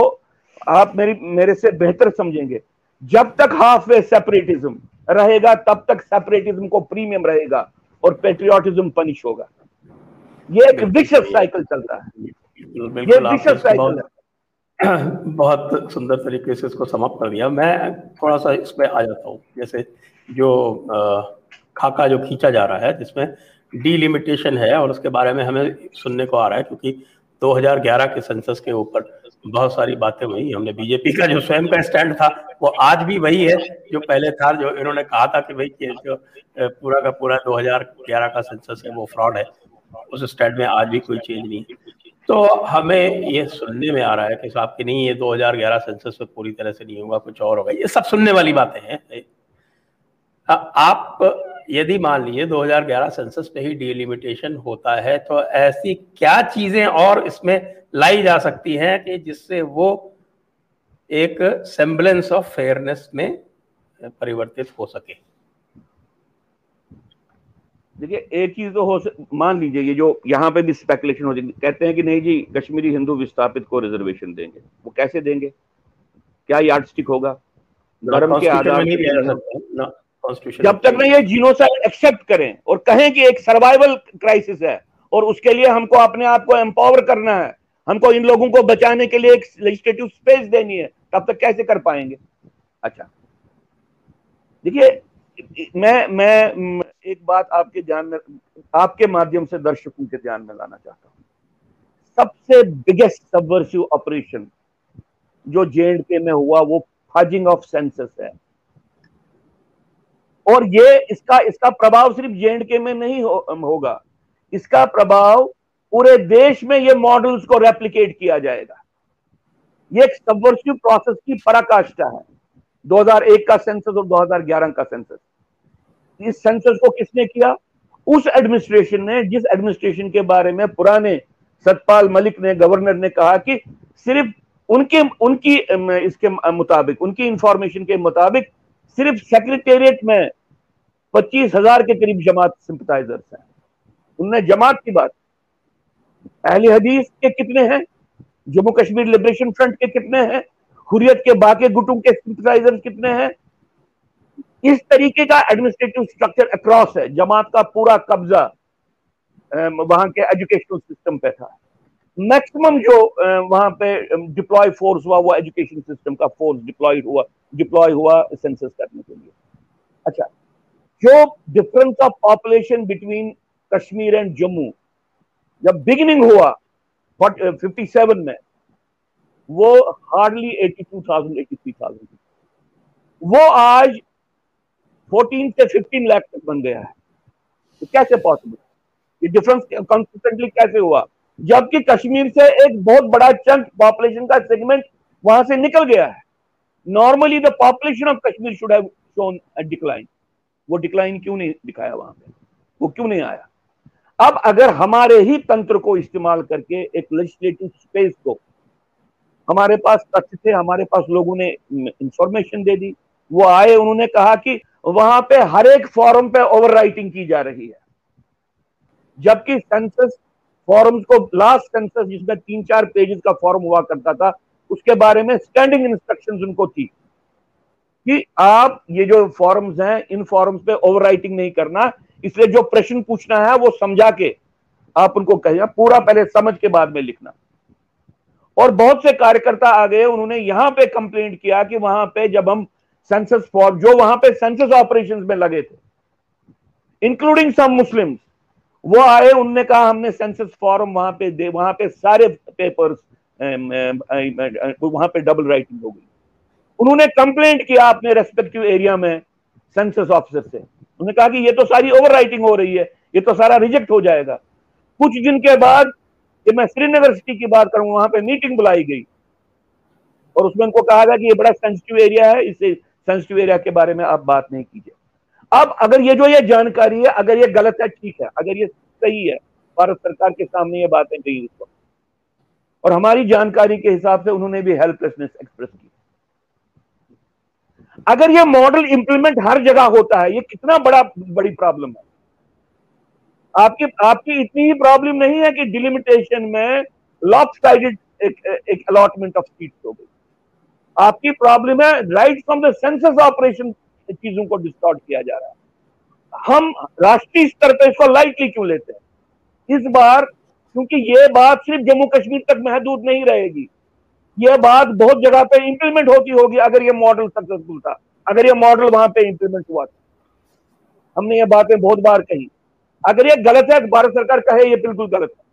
आप मेरी मेरे से बेहतर समझेंगे। जब तक हाफ़ वे सेपरेटिज्म रहेगा तब तक सेपरेटिज्म को प्रीमियम रहेगा और पेट्रियोटिज्म पनिश होगा। ये एक विशेष साइकिल चल रहा है। ये विशेष साइकिल है। <clears throat> बहुत सुंदर तरीके से इसको समाप्त कर दिया। मैं थोड़ा सा इस पर आ जाता हूँ। जैसे जो खाका जो खींचा जा रहा है जिसमें डीलिमिटेशन है और उसके बारे में हमें सुनने को आ रहा है क्योंकि 2011 के सेंसस के ऊपर बहुत सारी बातें हुई। हमने बीजेपी का जो स्वयं का स्टैंड था वो आज भी वही है जो पहले था जो इन्होंने कहा था कि भाई जो पूरा का पूरा 2011 का सेंसस है वो फ्रॉड है। उस स्टैंड में आज भी कोई चेंज नहीं। तो हमें ये सुनने में आ रहा है कि साहब की नहीं, ये 2011 सेंसस में पूरी तरह से नहीं होगा, कुछ और होगा। ये सब सुनने वाली बातें हैं। आप यदि मान लीजिए 2011 सेंसस पे ही डिलिमिटेशन होता है तो ऐसी क्या चीज़ें और इसमें लाई जा सकती हैं कि जिससे वो एक सेम्बलेंस ऑफ़ फेयरनेस में परिवर्तित हो सके? देखिए एक चीज़ तो हो मान लीजिए ये जो यहाँ पे भी स्पेकुलेशन हो जाएगी कहते हैं कि नहीं जी कश्मीरी हिंदू विस्थापित को रिजर्वेशन देंगे। वो कैसे देंगे? क्या यार्ड स्टिक होगा धर्म के आधार जब तक नहीं ये जीनोसाइड एक्सेप्ट करें और कहें कि एक सर्वाइवल क्राइसिस है और उसके लिए हमको अपने आप को एम्पावर करना है हमको इन लोगों को बचाने के लिए एक लेजिस्लेटिव स्पेस देनी है तब तक कैसे कर पाएँगे? अच्छा। देखिए मैं मैं एक बात आपके ध्यान में आपके माध्यम से दर्शकों के ध्यान में लाना चाहता हूँ। सबसे बिगेस्ट सबवर्सिव ऑपरेशन जो जे के में हुआ वो फजिंग ऑफ़ सेंसस है। और ये इसका इसका प्रभाव सिर्फ़ जे के में नहीं हो, होगा। इसका प्रभाव पूरे देश में ये मॉडल्स को रेप्लिकेट किया जाएगा। ये एक सबवर्सिव प्रोसेस की पराकाष्ठा है। 2001 का सेंसस और 2011 का सेंसस इस सेंसस को किसने किया? उस एडमिनिस्ट्रेशन ने, जिस एडमिनिस्ट्रेशन के बारे में पुराने सतपाल मलिक ने गवर्नर ने कहा कि सिर्फ़ उनके, उनकी इसके मुताबिक, उनकी इंफॉर्मेशन के मुताबिक सिर्फ़ सेक्रेटेरिएट में पच्चीस हज़ार के करीब जमात सिंपथाइजर्स हैं। उनने जमात की बात, अहली हदीस के कितने हैं? जम्मू कश्मीर लिबरेशन फ्रंट के कितने हैं? हुरियत के बाकी गुटों के सिंपथाइजर्स कितने हैं? इस तरीके का एडमिनिस्ट्रेटिव स्ट्रक्चर अक्रॉस है। जमात का पूरा कब्जा वहाँ के एजुकेशनल सिस्टम पे था। मैक्सिमम जो वहाँ पे डिप्लॉय फोर्स हुआ, वो एजुकेशन सिस्टम का फोर्स डिप्लॉय हुआ डिप्लॉय हुआ सेंसस करने के लिए। अच्छा जो difference of population between Kashmir and Jammu जब बिगिनिंग हुआ फिफ्टी सेवन में वो hardly eighty two thousand eighty three thousand वो आज फोर्टीन से फिफ्टीन लाख तक बन गया है। तो कैसे पॉसिबल ये डिफरेंस कंसिस्टेंटली कैसे हुआ? जबकि कश्मीर से एक बहुत बड़ा चंक पॉपुलेशन का सेगमेंट वहाँ से निकल गया है। Normally the population of Kashmir should have shown decline वो डिक्लाइन क्यों नहीं दिखाया वहाँ पे? वो क्यों नहीं आया? अब अगर हमारे ही तंत्र को इस्तेमाल करके एक लेजिस्लेटिव स्पेस को हमारे पास तथ्य थे, हमारे पास लोगों ने इंफॉर्मेशन दे दी। वो आए, उन्होंने कहा कि वहाँ पे हर एक फॉरम पे ओवर की जा रही है। जबकि सेंसस फॉरम्स को लास्ट सेंसस जिसमें तीन चार पेजेस का फॉर्म हुआ करता था, उसके बारे में स्टैंडिंग इंस्ट्रक्शंस उनको थी कि आप ये जो फॉर्म्स हैं, इन फॉर्म्स पे ओवर नहीं करना। इसलिए जो प्रश्न पूछना है, वो समझा के आप उनको कहिए पूरा पहले समझ के बाद में लिखना। और बहुत से कार्यकर्ता आ गए, उन्होंने यहाँ पे कंप्लेंट किया कि वहाँ पे जब हम सेंसस फॉर्म जो वहाँ पे सेंसस ऑपरेशंस में लगे थे इंक्लूडिंग सम मुस्लिम्स वो आए, उनने कहा, हमने सेंसस फॉर्म वहाँ पे दे, वहाँ पे सारे पेपर्स वहाँ पे डबल राइटिंग हो गई। उन्होंने कंप्लेंट किया अपने रेस्पेक्टिव एरिया में सेंसस ऑफिसर से। उन्होंने कहा कि ये तो सारी ओवर राइटिंग हो रही है, ये तो सारा रिजेक्ट हो जाएगा। कुछ दिन के बाद कि मैं श्रीनगर सिटी की बात करूँगा वहाँ पे मीटिंग बुलाई गई। और उसमें उनको कहा गया कि ये बड़ा सेंसिटिव एरिया है इससे सेंसिटिव एरिया के बारे में आप बात नहीं कीजिए। अब अगर ये जो ये जानकारी है, अगर ये गलत है, ठीक है। अगर ये सही है, भारत सरकार के सामने ये बातें इस वक्त। और हमारी जानकारी के हिसाब से उन्होंने भी हेल्पलेसनेस एक्सप्रेस की। अगर ये मॉडल इंप्लीमेंट हर जगह होता है, ये कितना बड़ा, बड़ी प्रॉब्लम है। आपकी आपकी इतनी ही प्रॉब्लम नहीं है कि डिलिमिटेशन में लॉक साइडेड एक अलॉटमेंट ऑफ़ सीट हो गई। आपकी प्रॉब्लम है right from the census operation चीज़ों को डिस्टॉर्ट किया जा रहा है। हम राष्ट्रीय स्तर पर इसको लाइटली क्यों लेते हैं? इस बार, क्योंकि ये बात सिर्फ़ जम्मू कश्मीर तक महदूद नहीं रहेगी। ये बात बहुत जगह पे इंप्लीमेंट होती होगी अगर ये मॉडल सक्सेसफुल था। अगर ये मॉडल वहाँ पे इंप्लीमेंट हुआ था। हमने ये बातें बहुत बार कही। अगर ये गलत है, भारत सरकार कहे ये बिल्कुल गलत है।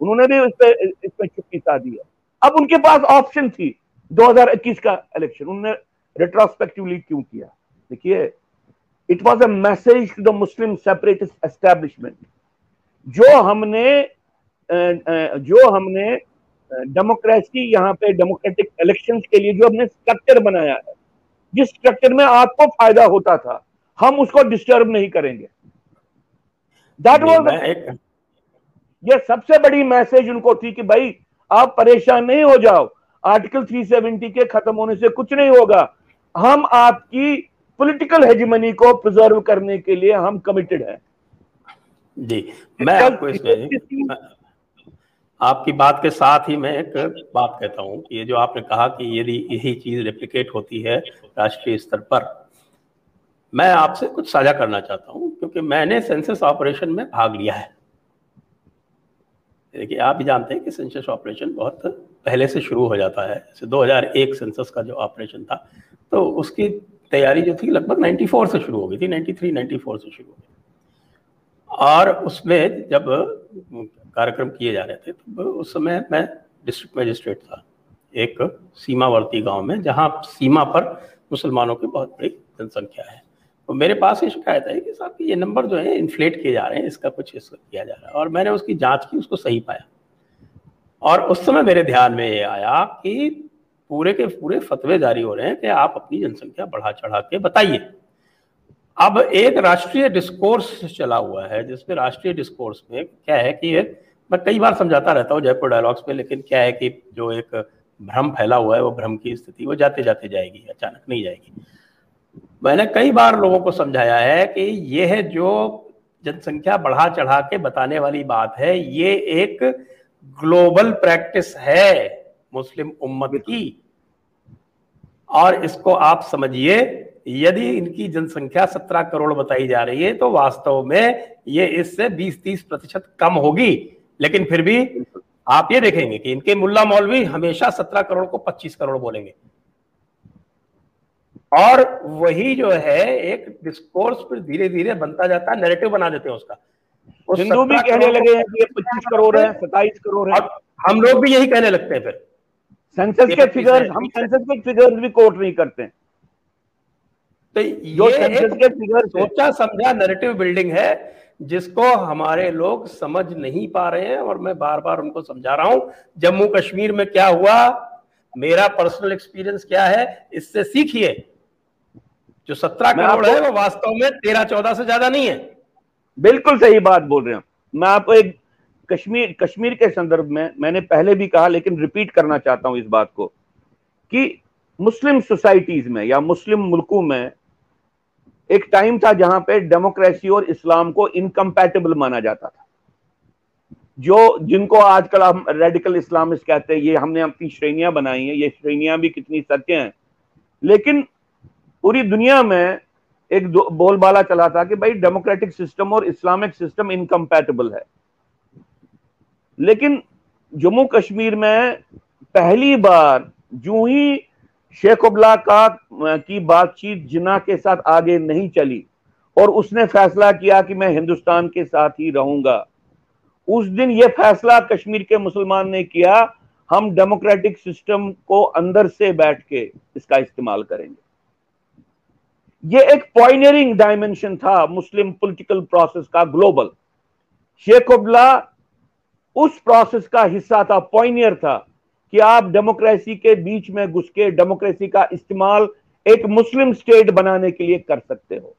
उन्होंने भी इस पे इस पे चुप्पी सा दी है। अब उनके पास ऑप्शन थी 2021 का इलेक्शन उन्होंने रेट्रोस्पेक्टिवली क्यों किया? देखिए it was a message to the Muslim separatist establishment जो हमने जो हमने डेमोक्रेसी यहाँ पे डेमोक्रेटिक इलेक्शंस के लिए जो हमने स्ट्रक्चर बनाया है, जिस स्ट्रक्चर में आपको फ़ायदा होता था, हम उसको डिस्टर्ब नहीं करेंगे। दैट वॉज़ ये सबसे बड़ी मैसेज उनको थी कि भाई आप परेशान नहीं हो जाओ। आर्टिकल 370 के खत्म होने से कुछ नहीं होगा। हम आपकी पॉलिटिकल हेजमनी को प्रिजर्व करने के लिए हम कमिटेड हैं। जी मैं आपको इसमें आपकी बात के साथ ही मैं एक बात कहता हूँ कि ये जो आपने कहा कि यदि यही चीज़ रेप्लिकेट होती है राष्ट्रीय स्तर पर मैं आपसे कुछ साझा करना चाहता हूँ, क्योंकि मैंने सेंसस ऑपरेशन में भाग लिया है। देखिए, आप भी जानते हैं कि सेंसस ऑपरेशन बहुत पहले से शुरू हो जाता है। जैसे 2001 सेंसस का जो ऑपरेशन था तो उसकी तैयारी जो थी लगभग 94 से शुरू हो गई थी 93 94 से शुरू हो गई। और उसमें जब कार्यक्रम किए जा रहे थे तो उस समय मैं डिस्ट्रिक्ट मजिस्ट्रेट था, एक सीमावर्ती गाँव में, जहाँ सीमा पर मुसलमानों की बहुत बड़ी जनसंख्या है। तो मेरे पास ये शिकायत है कि साहब, ये नंबर जो है, इन्फ्लेट किए जा रहे हैं, इसका कुछ इसका किया जा रहा है। और मैंने उसकी जाँच की, उसको सही पाया। और उस समय मेरे ध्यान में ये आया कि पूरे के पूरे फतवे जारी हो रहे हैं कि आप अपनी जनसंख्या बढ़ा चढ़ा के बताइए। अब एक राष्ट्रीय डिस्कोर्स चला हुआ है, जिसमें राष्ट्रीय डिस्कोर्स में क्या है कि मैं कई बार समझाता रहता हूँ जयपुर डायलॉग्स में, लेकिन क्या है कि जो एक भ्रम फैला हुआ है, वो भ्रम की स्थिति, वो जाते जाते जाएगी, अचानक नहीं जाएगी। मैंने कई बार लोगों को समझाया है कि यह जो जनसंख्या बढ़ा चढ़ा के बताने वाली बात है ये एक ग्लोबल प्रैक्टिस है मुस्लिम उम्मत की। और इसको आप समझिए यदि इनकी जनसंख्या सत्रह करोड़ बताई जा रही है तो वास्तव में ये इससे बीस तीस प्रतिशत कम होगी। लेकिन फिर भी आप ये देखेंगे कि इनके मुल्ला मौलवी हमेशा सत्रह करोड़ को पच्चीस करोड़ बोलेंगे। और वही जो है एक डिस्कोर्स फिर धीरे धीरे बनता जाता है नैरेटिव बना देते हैं उसका। हिंदू भी कहने लगे हैं कि ये पच्चीस करोड़ है सताइस करोड़ है। हम लोग भी यही कहने लगते हैं फिर। सेंसस के फिगर्स हम सेंसस के फिगर्स भी कोट नहीं करते तो ये फिगर सोचा समझा नैरेटिव बिल्डिंग है जिसको हमारे लोग समझ नहीं पा रहे हैं और मैं बार बार उनको समझा रहा हूँ जम्मू कश्मीर में क्या हुआ? मेरा पर्सनल एक्सपीरियंस क्या है? इससे सीखिए। जो सत्रह करोड़ है वो वास्तव में तेरह चौदह से ज़्यादा नहीं है। बिल्कुल सही बात बोल रहे हैं। मैं आपको एक कश्मीर कश्मीर के संदर्भ में मैंने पहले भी कहा लेकिन रिपीट करना चाहता हूँ इस बात को कि मुस्लिम सोसाइटीज में या मुस्लिम मुल्कों में एक टाइम था जहाँ पे डेमोक्रेसी और इस्लाम को इनकम्पैटिबल माना जाता था। जो जिनको आजकल हम रेडिकल इस्लामिस्ट कहते हैं ये हमने अपनी श्रेणियाँ बनाई हैं ये श्रेणियाँ भी कितनी सत्य हैं। लेकिन पूरी दुनिया में एक बोलबाला चला था कि भाई डेमोक्रेटिक सिस्टम और इस्लामिक सिस्टम इनकम्पैटिबल है। लेकिन जम्मू कश्मीर में पहली बार जो ही शेख उबला का की बातचीत जिना के साथ आगे नहीं चली और उसने फैसला किया कि मैं हिंदुस्तान के साथ ही रहूँगा, उस दिन यह फैसला कश्मीर के मुसलमान ने किया, हम डेमोक्रेटिक सिस्टम को अंदर से बैठ के इसका इस्तेमाल करेंगे। यह एक पॉइनियरिंग डायमेंशन था मुस्लिम पॉलिटिकल प्रोसेस का ग्लोबल शेख उबला उस प्रोसेस का हिस्सा था पॉइनियर था कि आप डेमोक्रेसी के बीच में घुस के डेमोक्रेसी का इस्तेमाल एक मुस्लिम स्टेट बनाने के लिए कर सकते हो।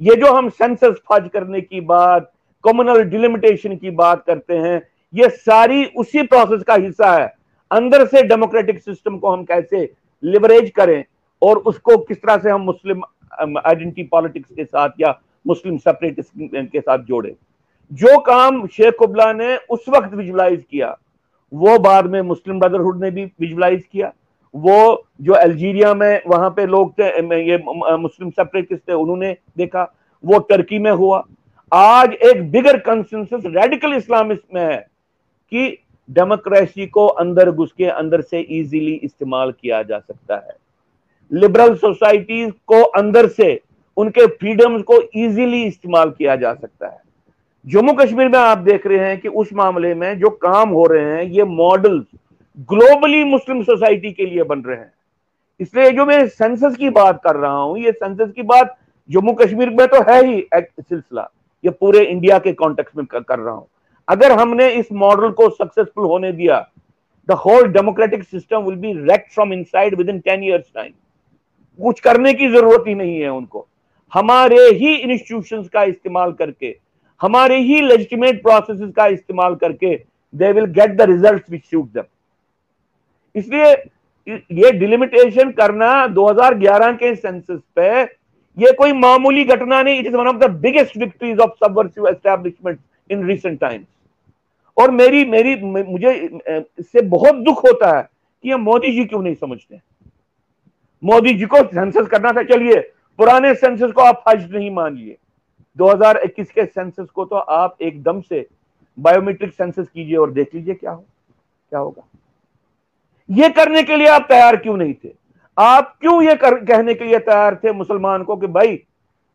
ये जो हम सेंसस फज करने की बात कम्युनल डिलिमिटेशन की बात करते हैं, ये सारी उसी प्रोसेस का हिस्सा है। अंदर से डेमोक्रेटिक सिस्टम को हम कैसे लिवरेज करें और उसको किस तरह से हम मुस्लिम आइडेंटिटी पॉलिटिक्स के साथ या मुस्लिम सेपरेटिस्ट के साथ जोड़े। जो काम शेख उबला ने उस वक्त विजुलाइज किया, वो बाद में मुस्लिम ब्रदरहुड ने भी विजुलाइज किया। वो जो अल्जीरिया में वहाँ पे लोग थे ये मुस्लिम सेपरेटिस्ट थे, उन्होंने देखा, वो टर्की में हुआ। आज एक बिगर कंसेंसस रेडिकल इस्लामिस्ट में है कि डेमोक्रेसी को अंदर घुस के, अंदर से इजीली इस्तेमाल किया जा सकता है। लिबरल सोसाइटीज को अंदर से उनके फ्रीडम्स को इजीली इस्तेमाल किया जा सकता है। जम्मू कश्मीर में आप देख रहे हैं कि उस मामले में जो काम हो रहे हैं ये मॉडल ग्लोबली मुस्लिम सोसाइटी के लिए बन रहे हैं। इसलिए जो मैं सेंसस की बात कर रहा हूँ ये सेंसस की बात जम्मू कश्मीर में तो है ही एक सिलसिला। ये पूरे इंडिया के कॉन्टेक्स्ट में कर, कर रहा हूँ। अगर हमने इस मॉडल को सक्सेसफुल होने दिया the whole democratic system will be wrecked from inside within ten years time कुछ करने की ज़रूरत ही नहीं है उनको। हमारे ही इंस्टीट्यूशन का इस्तेमाल करके, हमारे ही लेजिटिमेट प्रोसेस का इस्तेमाल करके they will get the result which suit them इसलिए ये डिलिमिटेशन करना 2011 के सेंसस पे, ये कोई मामूली घटना नहीं it is one of the biggest victories of subversive establishment in recent times और मेरी मेरी, मुझे इससे बहुत दुख होता है कि ये मोदी जी क्यों नहीं समझते? मोदी जी को सेंसस करना था चलिए पुराने सेंसस को आप फ़र्ज़ नहीं मानिए। 2021 के सेंसस को तो आप एकदम से बायोमेट्रिक सेंसस कीजिए और देख लीजिए क्या हो क्या होगा। ये करने के लिए आप तैयार क्यों नहीं थे? आप क्यों ये कर, कहने के लिए तैयार थे मुसलमान को कि भाई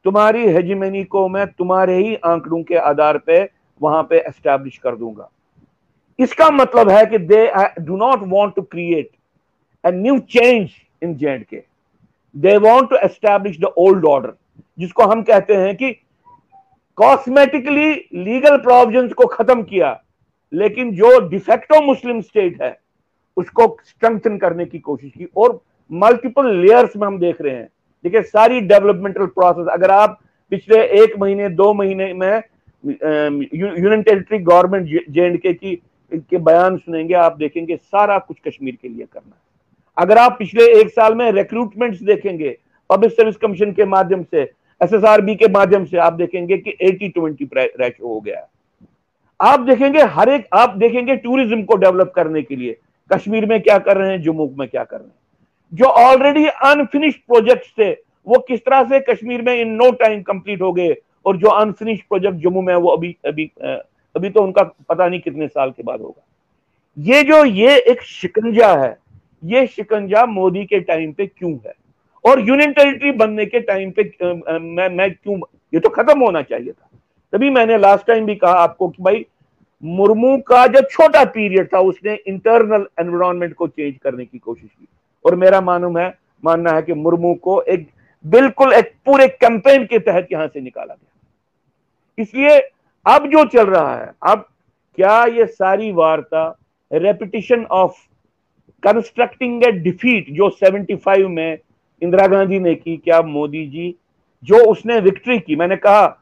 तुम्हारी हेजिमेनी को मैं तुम्हारे ही आंकड़ों के आधार पे वहाँ पे एस्टैब्लिश कर दूँगा। इसका मतलब है कि they do not want to create a new change in J and K. They want to establish the old order जिसको हम कहते हैं कि कॉस्मेटिकली लीगल प्रोविजंस को खत्म किया, लेकिन जो डिफेक्टो मुस्लिम स्टेट है, उसको स्ट्रेंथन करने की कोशिश की। और मल्टीपल लेयर्स में हम देख रहे हैं। देखिए, सारी डेवलपमेंटल प्रोसेस अगर आप पिछले एक महीने, दो महीने में union territory government J and K की, के बयान सुनेंगे, आप देखेंगे सारा कुछ कश्मीर के लिए करना है। अगर आप पिछले एक साल में रिक्रूटमेंट देखेंगे पब्लिक सर्विस कमीशन के माध्यम से एसएसआरबी के माध्यम से आप देखेंगे कि 80 ट्वेंटी रेशो हो गया आप देखेंगे, हर एक, आप देखेंगे टूरिज़्म को डेवलप करने के लिए, कश्मीर में क्या कर रहे हैं, जम्मू में क्या कर रहे हैं। जो ऑलरेडी अनफिनिश प्रोजेक्ट थे, वो किस तरह से कश्मीर में इन नो टाइम कंप्लीट हो गए, और जो अनफिनिश प्रोजेक्ट जम्मू में वो अभी अभी अभी तो उनका पता नहीं कितने साल के बाद होगा। ये जो, ये एक शिकंजा है ये शिकंजा मोदी के टाइम पे क्यों है? और यूनियन टेरिटरी बनने के टाइम पे मैं मैं क्यों, ये तो खत्म होना चाहिए था। तभी मैंने लास्ट टाइम भी कहा आपको कि भाई, मुर्मू का जो छोटा पीरियड था, उसने इंटरनल एनवायरमेंट को चेंज करने की कोशिश की। और मेरा मालूम है, मानना है कि मुर्मू को एक, बिल्कुल एक पूरे कैंपेन के तहत यहाँ से निकाला गया। इसलिए अब जो चल रहा है, अब क्या ये सारी वार्ता repetition of constructing a defeat जो 75 में इंदिरा गांधी ने की, क्या मोदी जी? जो उसने विक्ट्री की, मैंने कहा,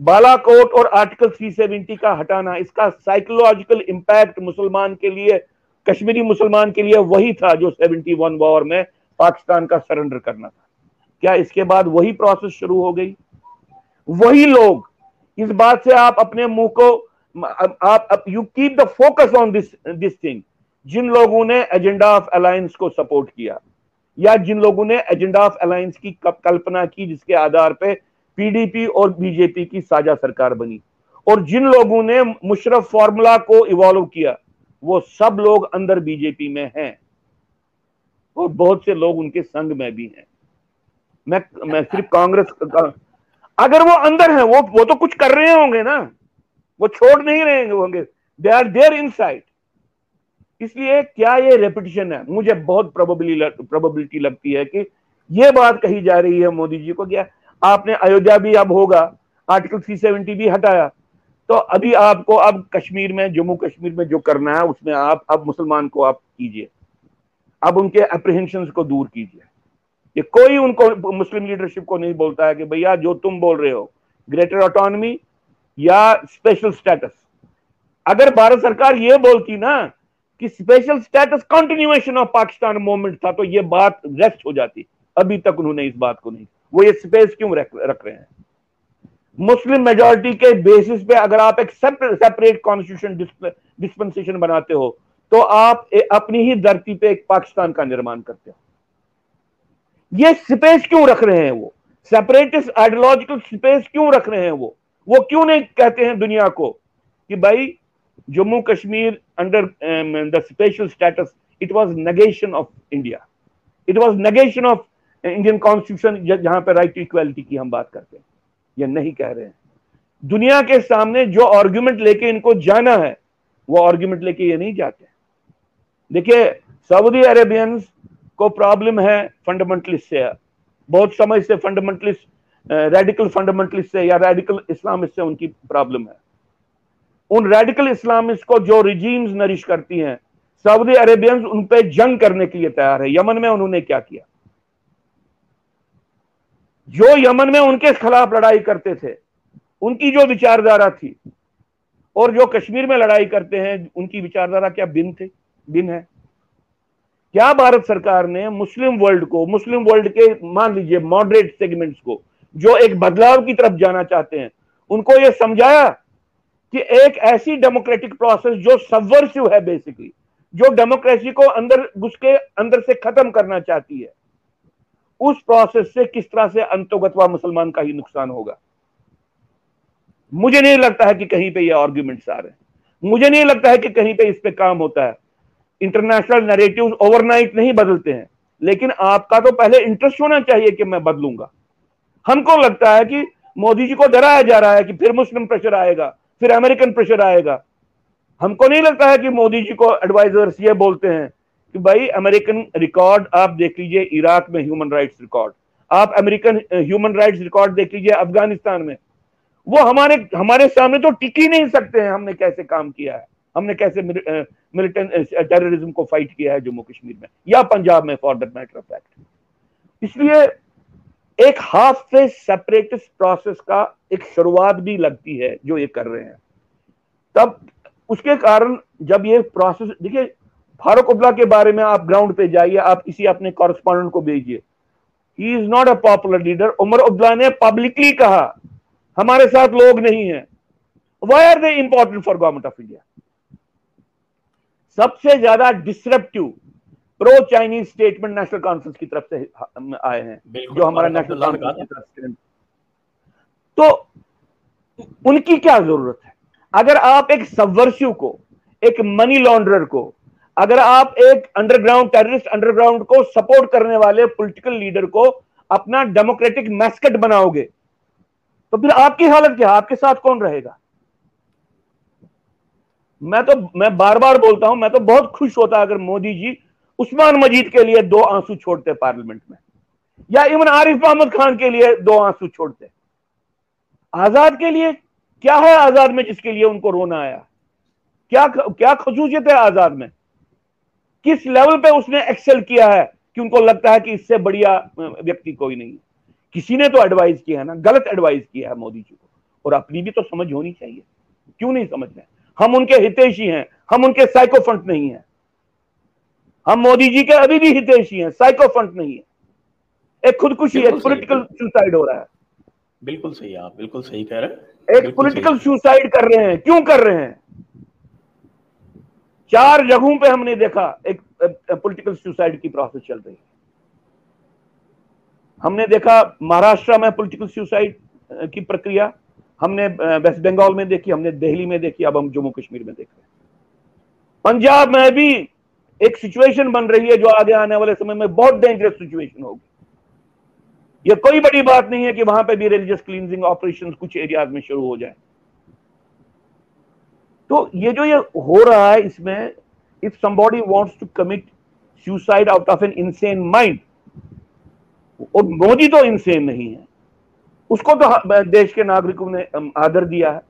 बालाकोट और आर्टिकल 370 का हटाना, इसका साइकोलॉजिकल इंपैक्ट मुसलमान के लिए, कश्मीरी मुसलमान के लिए वही था जो 71 वॉर में पाकिस्तान का सरेंडर करना था। क्या इसके बाद वही प्रोसेस शुरू हो गई? वही लोग, इस बात से आप अपने मुँह को, आप you keep the focus on this this thing जिन लोगों ने एजेंडा ऑफ़ अलायंस को सपोर्ट किया, या जिन लोगों ने एजेंडा ऑफ़ अलायंस की कल्पना की जिसके आधार पर पीडीपी और बीजेपी की साझा सरकार बनी, और जिन लोगों ने मुशरफ फॉर्मूला को इवॉल्व किया, वो सब लोग अंदर बीजेपी में हैं, और बहुत से लोग उनके संग में भी हैं। मैं मैं सिर्फ़ कांग्रेस अगर वो अंदर हैं, वो वो तो कुछ कर रहे होंगे ना, वो छोड़ नहीं रहे होंगे दे आर देयर इनसाइड इसलिए क्या ये रेपिटेशन है? मुझे बहुत प्रोबेबिलिटी लगती है कि ये बात कही जा रही है मोदी जी को क्या आपने अयोध्या भी अब होगा आर्टिकल 370 भी हटाया। तो अभी आपको अब कश्मीर में, जम्मू कश्मीर में जो करना है, उसमें आप, अब मुसलमान को आप कीजिए। अब उनके अप्रीहेंशन को दूर कीजिए। ये कोई उनको, मुस्लिम लीडरशिप को नहीं बोलता है कि भैया जो तुम बोल रहे हो ग्रेटर ऑटोनॉमी या स्पेशल स्टेटस अगर भारत सरकार ये बोलती ना कि special status continuation of Pakistan movement था तो ये बात रेस्ट हो जाती। अभी तक उन्होंने इस बात को नहीं वो ये स्पेस क्यों रख, रख रहे हैं? मुस्लिम मेजोरिटी के बेसिस पे अगर आप एक सेपरेट कॉन्स्टिट्यूशन डिस्पेंसेशन बनाते हो तो आप ए, अपनी ही धरती पे एक पाकिस्तान का निर्माण करते हो। ये स्पेस क्यों रख रहे हैं वो? सेपरेटिस्ट आइडियोलॉजिकल स्पेस क्यों रख रहे हैं वो? वो क्यों नहीं कहते हैं दुनिया को कि भाई Jammu Kashmir under the special status it was negation of India it was negation of Indian constitution जहाँ पर राइट टू इक्वालिटी की हम बात करते हैं ये नहीं कह रहे हैं दुनिया के सामने जो आर्ग्यूमेंट लेके इनको जाना है वो आर्ग्यूमेंट लेके ये नहीं जाते देखिए सऊदी अरेबियंस को प्रॉब्लम है फंडामेंटलिस्ट से बहुत समय से फंडामेंटलिस्ट रेडिकल फंडामेंटलिस्ट से या रेडिकल इस्लामिस्ट से उनकी प्रॉब्लम है उन रेडिकल इस्लामिस्ट को जो रिजीम्स नरिश करती हैं सऊदी अरेबियंस उन पर जंग करने के लिए तैयार है। यमन में उन्होंने क्या किया? जो यमन में उनके खिलाफ लड़ाई करते थे, उनकी जो विचारधारा थी, और जो कश्मीर में लड़ाई करते हैं, उनकी विचारधारा क्या बिन थे? बिन है। क्या भारत सरकार ने मुस्लिम वर्ल्ड को, मुस्लिम वर्ल्ड के, मान लीजिए मॉडरेट सेगमेंट्स को, जो एक बदलाव की तरफ़ जाना चाहते हैं, उनको यह समझाया? कि एक ऐसी डेमोक्रेटिक प्रोसेस जो सबवर्सिव है बेसिकली जो डेमोक्रेसी को अंदर घुस के अंदर से खत्म करना चाहती है, उस प्रोसेस से किस तरह से अंतोगतवा मुसलमान का ही नुकसान होगा? मुझे नहीं लगता है कि कहीं पे ये आर्ग्यूमेंट्स आ रहे हैं। मुझे नहीं लगता है कि कहीं पे इस पे काम होता है। इंटरनेशनल नरेटिव ओवरनाइट नहीं बदलते हैं। लेकिन आपका तो पहले इंटरेस्ट होना चाहिए कि मैं बदलूँगा। हमको लगता है कि मोदी जी को डराया जा रहा है कि फिर मुस्लिम प्रेशर आएगा। फिर अमेरिकन प्रेशर आएगा। हमको नहीं लगता है कि मोदी जी को एडवाइजर्स ये बोलते हैं कि भाई अमेरिकन रिकॉर्ड आप देख लीजिए, इराक में ह्यूमन राइट्स रिकॉर्ड आप अमेरिकन ह्यूमन राइट्स रिकॉर्ड देख लीजिए अफ़गानिस्तान में। वो हमारे हमारे सामने तो टिक ही नहीं सकते हैं हमने कैसे काम किया है। हमने कैसे मिलिटेंट टेररिज्म को फाइट किया है जम्मू कश्मीर में या पंजाब में for that matter of fact इसलिए एक हाफ़ फेस सेपरेटिस्ट प्रोसेस का एक शुरुआत भी लगती है जो ये कर रहे हैं। तब उसके कारण जब ये प्रोसेस देखिए, फारूक अब्दुल्ला के बारे में आप ग्राउंड पे जाइए, आप किसी अपने कॉरेस्पॉन्डेंट को भेजिए। He is not a popular leader Omar Abdullah ने पब्लिकली कहा, हमारे साथ लोग नहीं है। Why are they important for government of India सबसे ज़्यादा disruptive pro Chinese statement National Conference की तरफ़ से आए हैं जो हमारा नेशनल कॉन्फ्रेंस की तरफ़ से। तो उनकी क्या ज़रूरत है? अगर आप एक सबवर्सिव को एक मनी लॉन्ड्रर को अगर आप एक अंडरग्राउंड टेररिस्ट अंडरग्राउंड को सपोर्ट करने वाले पॉलिटिकल लीडर को अपना डेमोक्रेटिक मैस्कट बनाओगे तो फिर आपकी हालत क्या आपके साथ कौन रहेगा? मैं तो मैं बार बार बोलता हूँ मैं तो बहुत खुश होता अगर मोदी जी उस्मान मजीद के लिए दो आँसू छोड़ते पार्लियामेंट में, या इवन आरिफ मोहम्मद खान के लिए दो आँसू छोड़ते। आज़ाद के लिए क्या है आज़ाद में जिसके लिए उनको रोना आया? क्या क्या खसूसियत है आज़ाद में? किस लेवल पे उसने एक्सेल किया है कि उनको लगता है कि इससे बढ़िया व्यक्ति कोई नहीं किसी ने तो एडवाइस किया है ना, गलत एडवाइस किया है मोदी जी को। और अपनी भी तो समझ होनी चाहिए। क्यों नहीं समझ रहे हम उनके हितेशी हैं, हम उनके साइकोफंट नहीं है। हम मोदी जी के अभी भी हितेशी हैं साइकोफंट नहीं है। एक खुदकुशी एक पोलिटिकल सुसाइड हो रहा है। बिल्कुल सही आप बिल्कुल सही कह रहे हैं। एक पोलिटिकल सुसाइड कर रहे हैं। क्यों कर रहे हैं? चार जगहों पे हमने देखा एक पॉलिटिकल सुसाइड की प्रोसेस चल रही है। हमने देखा महाराष्ट्र में पॉलिटिकल सुसाइड की प्रक्रिया। हमने वेस्ट बंगाल में देखी हमने दिल्ली में देखी अब हम जम्मू कश्मीर में देख रहे हैं। पंजाब में भी एक सिचुएशन बन रही है जो आगे आने वाले समय में बहुत डेंजरस सिचुएशन होगी। यह कोई बड़ी बात नहीं है कि वहाँ पे भी रिलीजियस क्लींजिंग ऑपरेशन कुछ एरियाज़ में शुरू हो जाए। तो ये जो ये हो रहा है, इसमें if somebody wants to commit suicide out of an insane mind और मोदी तो इंसेन नहीं है। उसको तो देश के नागरिकों ने आदर दिया है।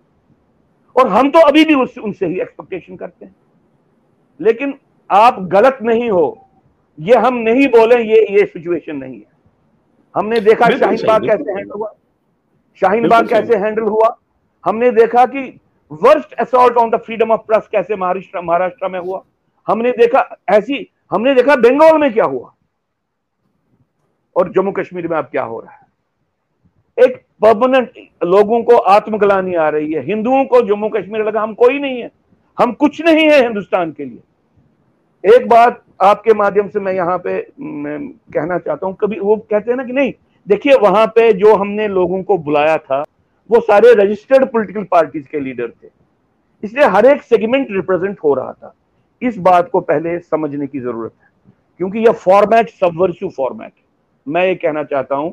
और हम तो अभी भी उनसे ही एक्सपेक्टेशन करते हैं। लेकिन आप गलत नहीं हो ये हम नहीं बोले ये ये सिचुएशन नहीं है। हमने देखा शाहीन बाग कैसे हैंडल हुआ। शाहीन बाग कैसे हैंडल हुआ। हमने देखा कि worst assault on the freedom of press कैसे महाराष्ट्र महाराष्ट्र में हुआ। हमने देखा ऐसी हमने देखा बंगाल में क्या हुआ। और जम्मू कश्मीर में अब क्या हो रहा है। एक परमानेंट लोगों को आत्मग्लानी आ रही है। हिंदुओं को जम्मू कश्मीर लगा हम कोई नहीं है। हम कुछ नहीं है हिंदुस्तान के लिए। एक बात आपके माध्यम से मैं यहाँ पे, मैं कहना चाहता हूँ, कभी वो कहते हैं ना कि नहीं, देखिए वहाँ पे जो हमने लोगों को बुलाया था, वो सारे रजिस्टर्ड पॉलिटिकल पार्टीज़ के लीडर थे। इसलिए हर एक सेगमेंट रिप्रेजेंट हो रहा था। इस बात को पहले समझने की ज़रूरत है, क्योंकि यह फॉर्मेट सबवर्सिव फॉर्मेट मैं ये कहना चाहता हूँ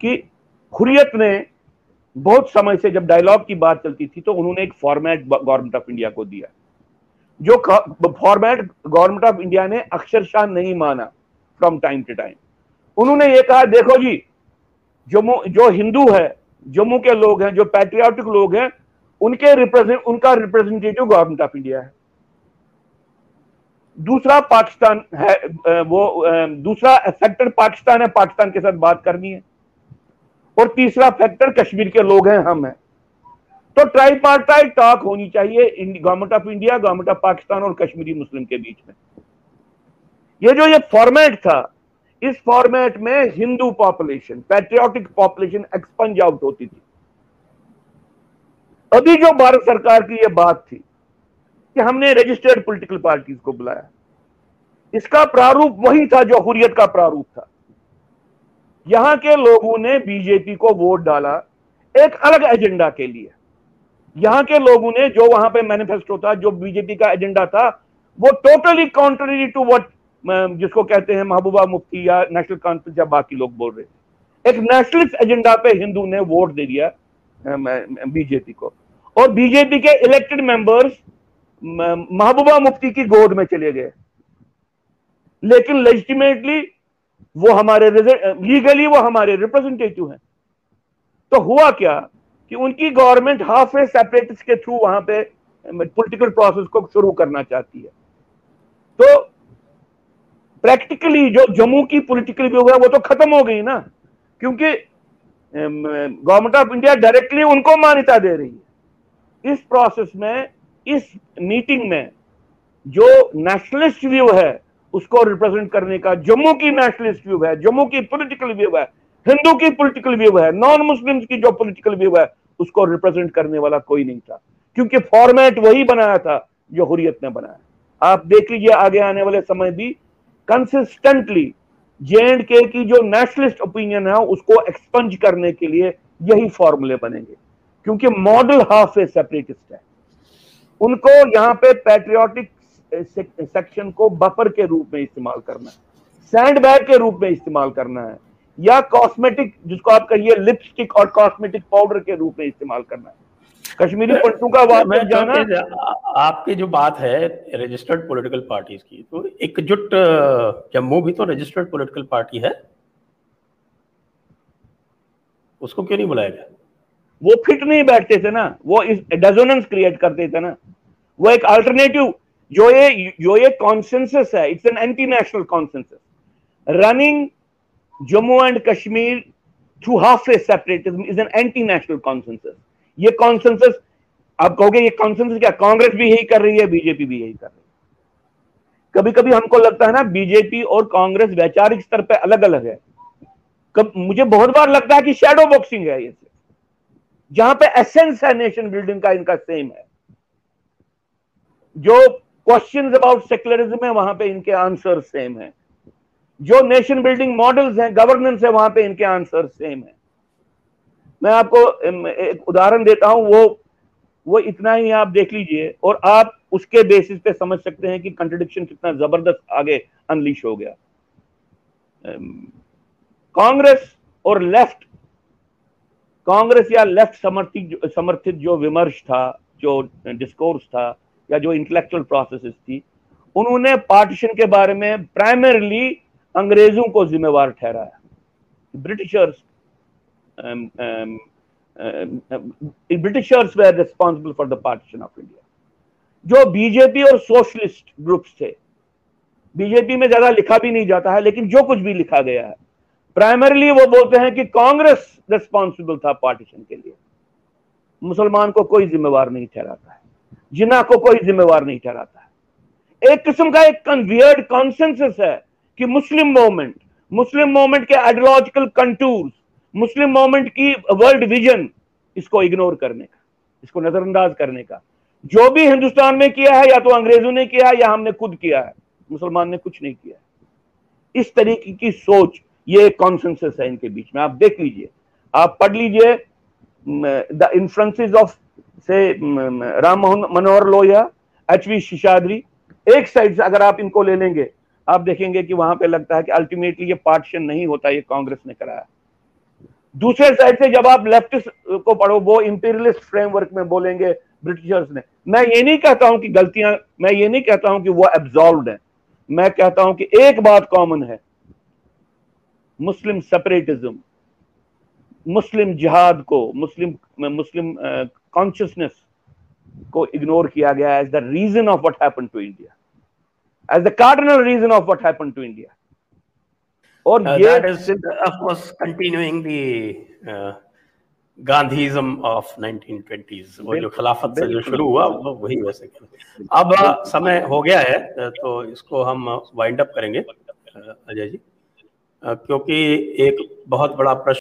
कि हुरियत ने बहुत समय से जब डायलॉग की बात चलती थी तो उन्होंने एक फॉर्मेट गवर्नमेंट ऑफ़ इंडिया को दिया। जो फॉर्मेट गवर्नमेंट ऑफ़ इंडिया ने अक्षरशाह नहीं माना फ्रॉम टाइम टू टाइम उन्होंने ये कहा, देखो जी जो जो हिंदू है, जम्मू के लोग हैं, जो पैट्रियाटिक लोग हैं, उनके रिप्रेजेंट उनका रिप्रेजेंटेटिव गवर्नमेंट ऑफ़ इंडिया है। दूसरा पाकिस्तान है वो दूसरा फैक्टर पाकिस्तान है, पाकिस्तान के साथ बात करनी है। और तीसरा फैक्टर कश्मीर के लोग हैं, हम हैं। तो ट्राईपार्टाइट टॉक होनी चाहिए government of India government of Pakistan और कश्मीरी मुस्लिम के बीच में। ये जो ये फॉर्मेट था, इस फॉर्मेट में Hindu population patriotic population expunge out होती थी। अभी जो भारत सरकार की यह बात थी कि हमने रजिस्टर्ड पॉलिटिकल पार्टीज़ को बुलाया। इसका प्रारूप वही था जो हुरियत का प्रारूप था। यहाँ के लोगों ने बीजेपी को वोट डाला एक अलग एजेंडा के लिए। यहाँ के लोगों ने जो वहाँ पे मैनिफेस्टो था, जो बीजेपी का एजेंडा था, वो टोटली कॉन्ट्ररी टू व्हाट जिसको कहते हैं महबूबा मुफ्ती या नेशनल कॉन्फ्रेंस या बाकी लोग बोल रहे थे। एक नेशनलिस्ट एजेंडा पे हिंदू ने वोट दे दिया बीजेपी को। और बीजेपी के इलेक्टेड मेंबर्स महबूबा मुफ्ती की गोद में चले गए। लेकिन लेजिटिमेटली वो हमारे लीगली वो हमारे रिप्रेजेंटेटिव हैं। तो हुआ क्या? कि उनकी गवर्नमेंट हाफ़ ए सेपरेटिस्ट के थ्रू वहाँ पे पॉलिटिकल प्रोसेस को शुरू करना चाहती है। तो प्रैक्टिकली जो जम्मू की पॉलिटिकल व्यू है वो तो खत्म हो गई ना, क्योंकि गवर्नमेंट ऑफ़ इंडिया डायरेक्टली उनको मान्यता दे रही है। इस प्रोसेस में, इस मीटिंग में, जो नेशनलिस्ट व्यू है, उसको रिप्रेजेंट करने का, जम्मू की नेशनलिस्ट व्यू है, जम्मू की पॉलिटिकल व्यू है हिंदू की पॉलिटिकल व्यू है नॉन मुस्लिम की जो पॉलिटिकल व्यू है, उसको रिप्रेजेंट करने वाला कोई नहीं था। क्योंकि फॉर्मेट वही बनाया था जो हुरियत ने बनाया। आप देख लीजिए, आगे आने वाले समय भी कंसिस्टेंटली जे एंड के की जो नेशनलिस्ट ओपिनियन है, उसको एक्सपंज करने के लिए यही फॉर्मूले बनेंगे। क्योंकि मॉडल हाफ़ ए सेपरेटिस्ट है। उनको यहाँ पे पैट्रियोटिक सेक्शन को बफर के रूप में इस्तेमाल करना है। सैंड बैग के रूप में इस्तेमाल करना है। या कॉस्मेटिक जिसको आप कहिए लिपस्टिक और कॉस्मेटिक पाउडर के रूप में इस्तेमाल करना है। कश्मीरी पंटू का वापस जाना आपकी जो बात है रजिस्टर्ड पॉलिटिकल पार्टीज़ की तो एकजुट जम्मू भी तो रजिस्टर्ड पॉलिटिकल पार्टी है? उसको क्यों नहीं बुलाया गया? वो फिट नहीं बैठते थे ना वो इस डेजोनेंस क्रिएट करते थे ना। वो एक अल्टरनेटिव जो ये जो ये कॉन्सेंसस है it's an anti national consensus running Jammu and Kashmir through half a separatism is an anti national consensus ये कॉन्सेंसस आप कहोगे ये कॉन्सेंसस क्या? कांग्रेस भी यही कर रही है, बीजेपी भी यही कर रही है। कभी कभी हमको लगता है ना, बीजेपी और कांग्रेस वैचारिक स्तर पर अलग अलग है। कब, मुझे बहुत बार लगता है कि शेडो बॉक्सिंग है ये जहाँ पे एसेंस है नेशन बिल्डिंग का, इनका सेम है। जो क्वेश्चंस अबाउट सेक्युलरिज्म है, वहाँ पे इनके आंसर सेम है। जो नेशन बिल्डिंग मॉडल्स हैं गवर्नेंस है, वहाँ पे इनके आंसर सेम है। मैं आपको एक उदाहरण देता हूँ, वो वो इतना ही आप देख लीजिए, और आप उसके बेसिस पे समझ सकते हैं कि कंट्रडिक्शन कितना ज़बरदस्त आगे अनलिश हो गया। कांग्रेस और लेफ़्ट कांग्रेस या लेफ़्ट समर्थित समर्थित जो विमर्श था, जो डिस्कोर्स था, या जो इंटेलेक्चुअल प्रोसेस थी, उन्होंने पार्टीशन के बारे में प्राइमरली अंग्रेज़ों को जिम्मेवार ठहराया। Britishers Britishers were responsible for the partition of India जो बीजेपी और सोशलिस्ट ग्रुप्स थे बीजेपी में ज़्यादा लिखा भी नहीं जाता है, लेकिन जो कुछ भी लिखा गया है प्राइमरली वो बोलते हैं कि कांग्रेस रिस्पॉन्सिबल था पार्टीशन के लिए। मुसलमान को कोई जिम्मेवार नहीं ठहराता है जिना को कोई जिम्मेवार नहीं ठहराता है। एक किस्म का एक कन्वियर्ड कॉन्सेंसस है कि मुस्लिम मूवमेंट मुस्लिम मूवमेंट के आइडियोलॉजिकल कंटूर्स मुस्लिम मूवमेंट की वर्ल्ड विजन इसको इग्नोर करने का, इसको नजरअंदाज करने का। जो भी हिंदुस्तान में किया है, या तो अंग्रेज़ों ने किया है, या हमने खुद किया है, मुसलमान ने कुछ नहीं किया इस तरीके की सोच, ये कॉन्सेंसस है इनके बीच में। आप देख लीजिए, आप पढ़ लीजिए द इन्फ्लुएंसेस ऑफ़ से राम मनोहर लोहिया, एच वी शिशाद्री एक साइड से अगर आप इनको ले लेंगे आप देखेंगे कि वहाँ पे लगता है कि अल्टीमेटली ये पार्टीशन नहीं होता, ये कांग्रेस ने कराया। दूसरे साइड से जब आप लेफ्टिस्ट को पढ़ो, वो इंपीरियलिस्ट फ्रेमवर्क में बोलेंगे ब्रिटिशर्स ने। मैं ये नहीं कहता हूँ कि गलतियाँ, मैं ये नहीं कहता हूँ कि वो एब्जॉल्व है। मैं कहता हूँ कि एक बात कॉमन है मुस्लिम सेपरेटिज्म मुस्लिम जिहाद को मुस्लिम मुस्लिम कॉन्शियसनेस को इग्नोर किया गया as the reason of what happened to India as the cardinal reason of what happened to India और uh, ये that is of course continuing the uh, Gandhism of 1920s वो जो खिलाफत से जो शुरू हुआ वो वही वैसे अब समय हो गया है तो इसको हम वाइंड अप करेंगे अजय जी। क्योंकि एक बहुत बड़ा प्रश्न